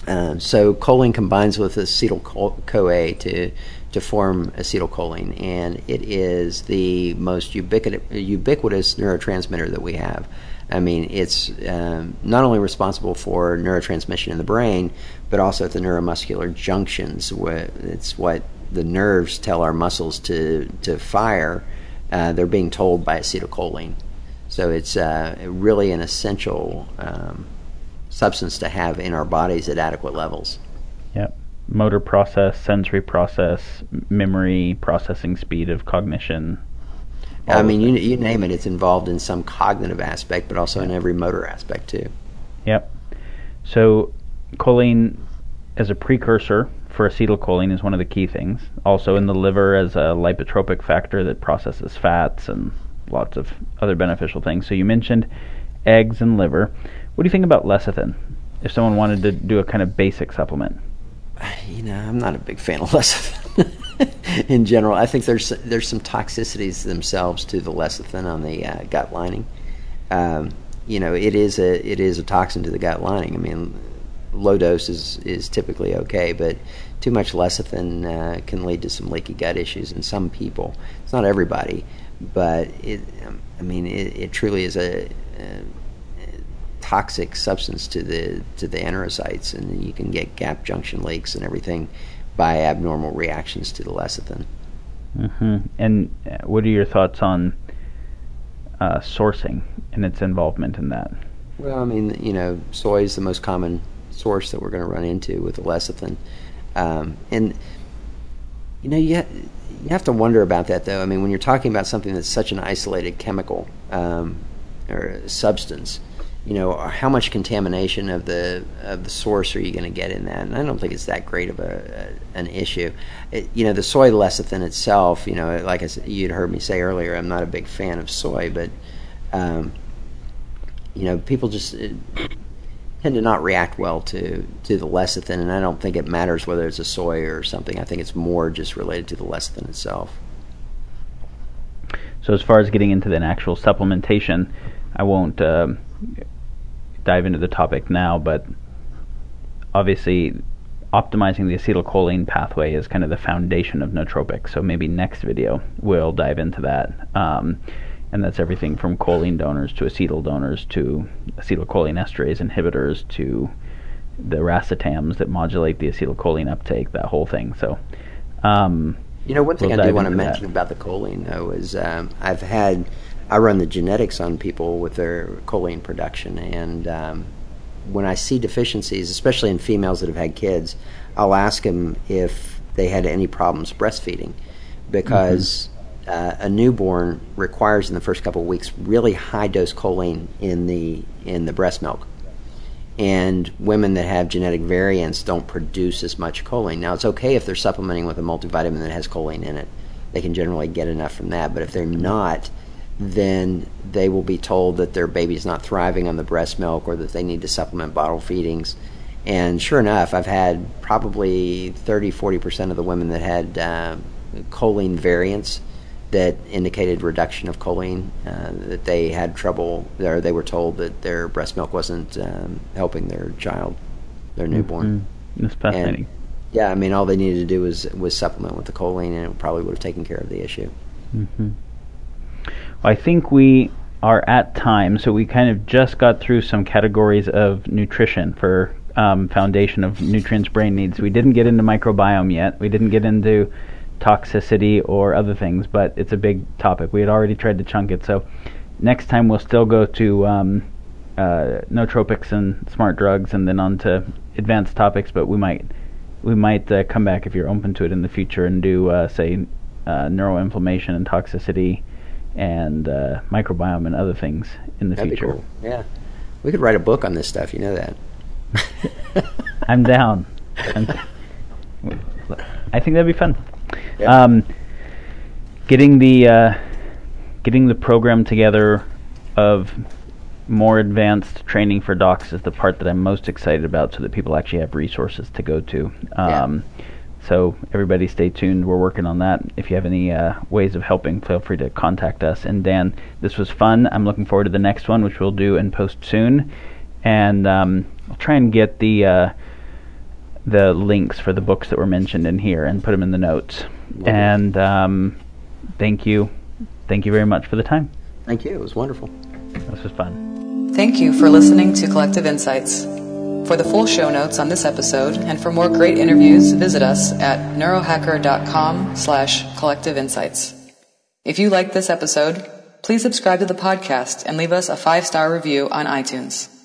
Um, so choline combines with acetyl CoA to to form acetylcholine, and it is the most ubiquitous, ubiquitous neurotransmitter that we have. I mean, it's um, not only responsible for neurotransmission in the brain, but also at the neuromuscular junctions. It's what the nerves tell our muscles to to fire. Uh, they're being told by acetylcholine. So it's uh, really an essential um, substance to have in our bodies at adequate levels. Yep. Motor process, sensory process, memory, processing speed of cognition. I mean, you, you name it, it's involved in some cognitive aspect, but also in every motor aspect too. Yep. So, choline as a precursor for acetylcholine is one of the key things. Also in the liver as a lipotropic factor that processes fats and lots of other beneficial things. So you mentioned eggs and liver. What do you think about lecithin? If someone wanted to do a kind of basic supplement. You know, I'm not a big fan of lecithin in general. I think there's there's some toxicities themselves to the lecithin on the uh, gut lining. Um, you know, it is a it is a toxin to the gut lining. I mean, low dose is is typically okay, but too much lecithin uh, can lead to some leaky gut issues in some people. It's not everybody, but it. Um, I mean, it, it truly is a, a toxic substance to the to the enterocytes, and you can get gap junction leaks and everything by abnormal reactions to the lecithin. hmm And uh, what are your thoughts on uh, sourcing and its involvement in that? Well, I mean, you know, soy is the most common source that we're going to run into with the lecithin. Um, and you know, you ha- you have to wonder about that though. I mean, when you're talking about something that's such an isolated chemical um, or substance, you know, how much contamination of the of the source are you going to get in that? And I don't think it's that great of a, a an issue. It, you know, the soy lecithin itself, you know, like I said, you'd heard me say earlier, I'm not a big fan of soy, but um, you know, people just uh, tend to not react well to to the lecithin, and I don't think it matters whether it's a soy or something. I think it's more just related to the lecithin itself. So as far as getting into the actual supplementation, I won't. Um, dive into the topic now, but obviously optimizing the acetylcholine pathway is kind of the foundation of nootropics. So maybe next video we'll dive into that. Um, and that's everything from choline donors to acetyl donors to acetylcholine esterase inhibitors to the racetams that modulate the acetylcholine uptake, that whole thing. So, um, you know, one thing we'll I do want to mention that. about the choline though is um, I've had I run the genetics on people with their choline production, and um, when I see deficiencies, especially in females that have had kids, I'll ask them if they had any problems breastfeeding, because mm-hmm. uh, a newborn requires in the first couple of weeks really high dose choline in the in the breast milk, and women that have genetic variants don't produce as much choline. Now it's okay if they're supplementing with a multivitamin that has choline in it; they can generally get enough from that. But if they're not then they will be told that their baby is not thriving on the breast milk or that they need to supplement bottle feedings. And sure enough, I've had probably 30, 40% of the women that had uh, choline variants that indicated reduction of choline, uh, that they had trouble, or they were told that their breast milk wasn't um, helping their child, their newborn. Mm-hmm. That's fascinating. And, yeah, I mean, all they needed to do was was supplement with the choline, and it probably would have taken care of the issue. Mm-hmm. I think we are at time, so we kind of just got through some categories of nutrition for um, foundation of nutrients brain needs. We didn't get into microbiome yet. We didn't get into toxicity or other things, but it's a big topic. We had already tried to chunk it, so next time we'll still go to um, uh, nootropics and smart drugs, and then on to advanced topics. But we might we might uh, come back if you're open to it in the future and do uh, say uh, neuroinflammation and toxicity and uh, microbiome and other things in the That'd future. Cool. Yeah, we could write a book on this stuff. You know that. I'm down. I'm I think that'd be fun. Yeah. Um, getting the uh, getting the program together of more advanced training for docs is the part that I'm most excited about, so that people actually have resources to go to. Um, yeah so everybody stay tuned. We're working on that. If you have any uh, ways of helping, feel free to contact us. And Dan, this was fun. I'm looking forward to the next one, which we'll do and post soon. And um, I'll try and get the uh, the links for the books that were mentioned in here and put them in the notes. And um, thank you, thank you very much for the time. Thank you. It was wonderful. This was fun. Thank you for listening to Collective Insights. For the full show notes on this episode and for more great interviews, visit us at neurohacker.com slash collective insights. If you liked this episode, please subscribe to the podcast and leave us a five-star review on iTunes.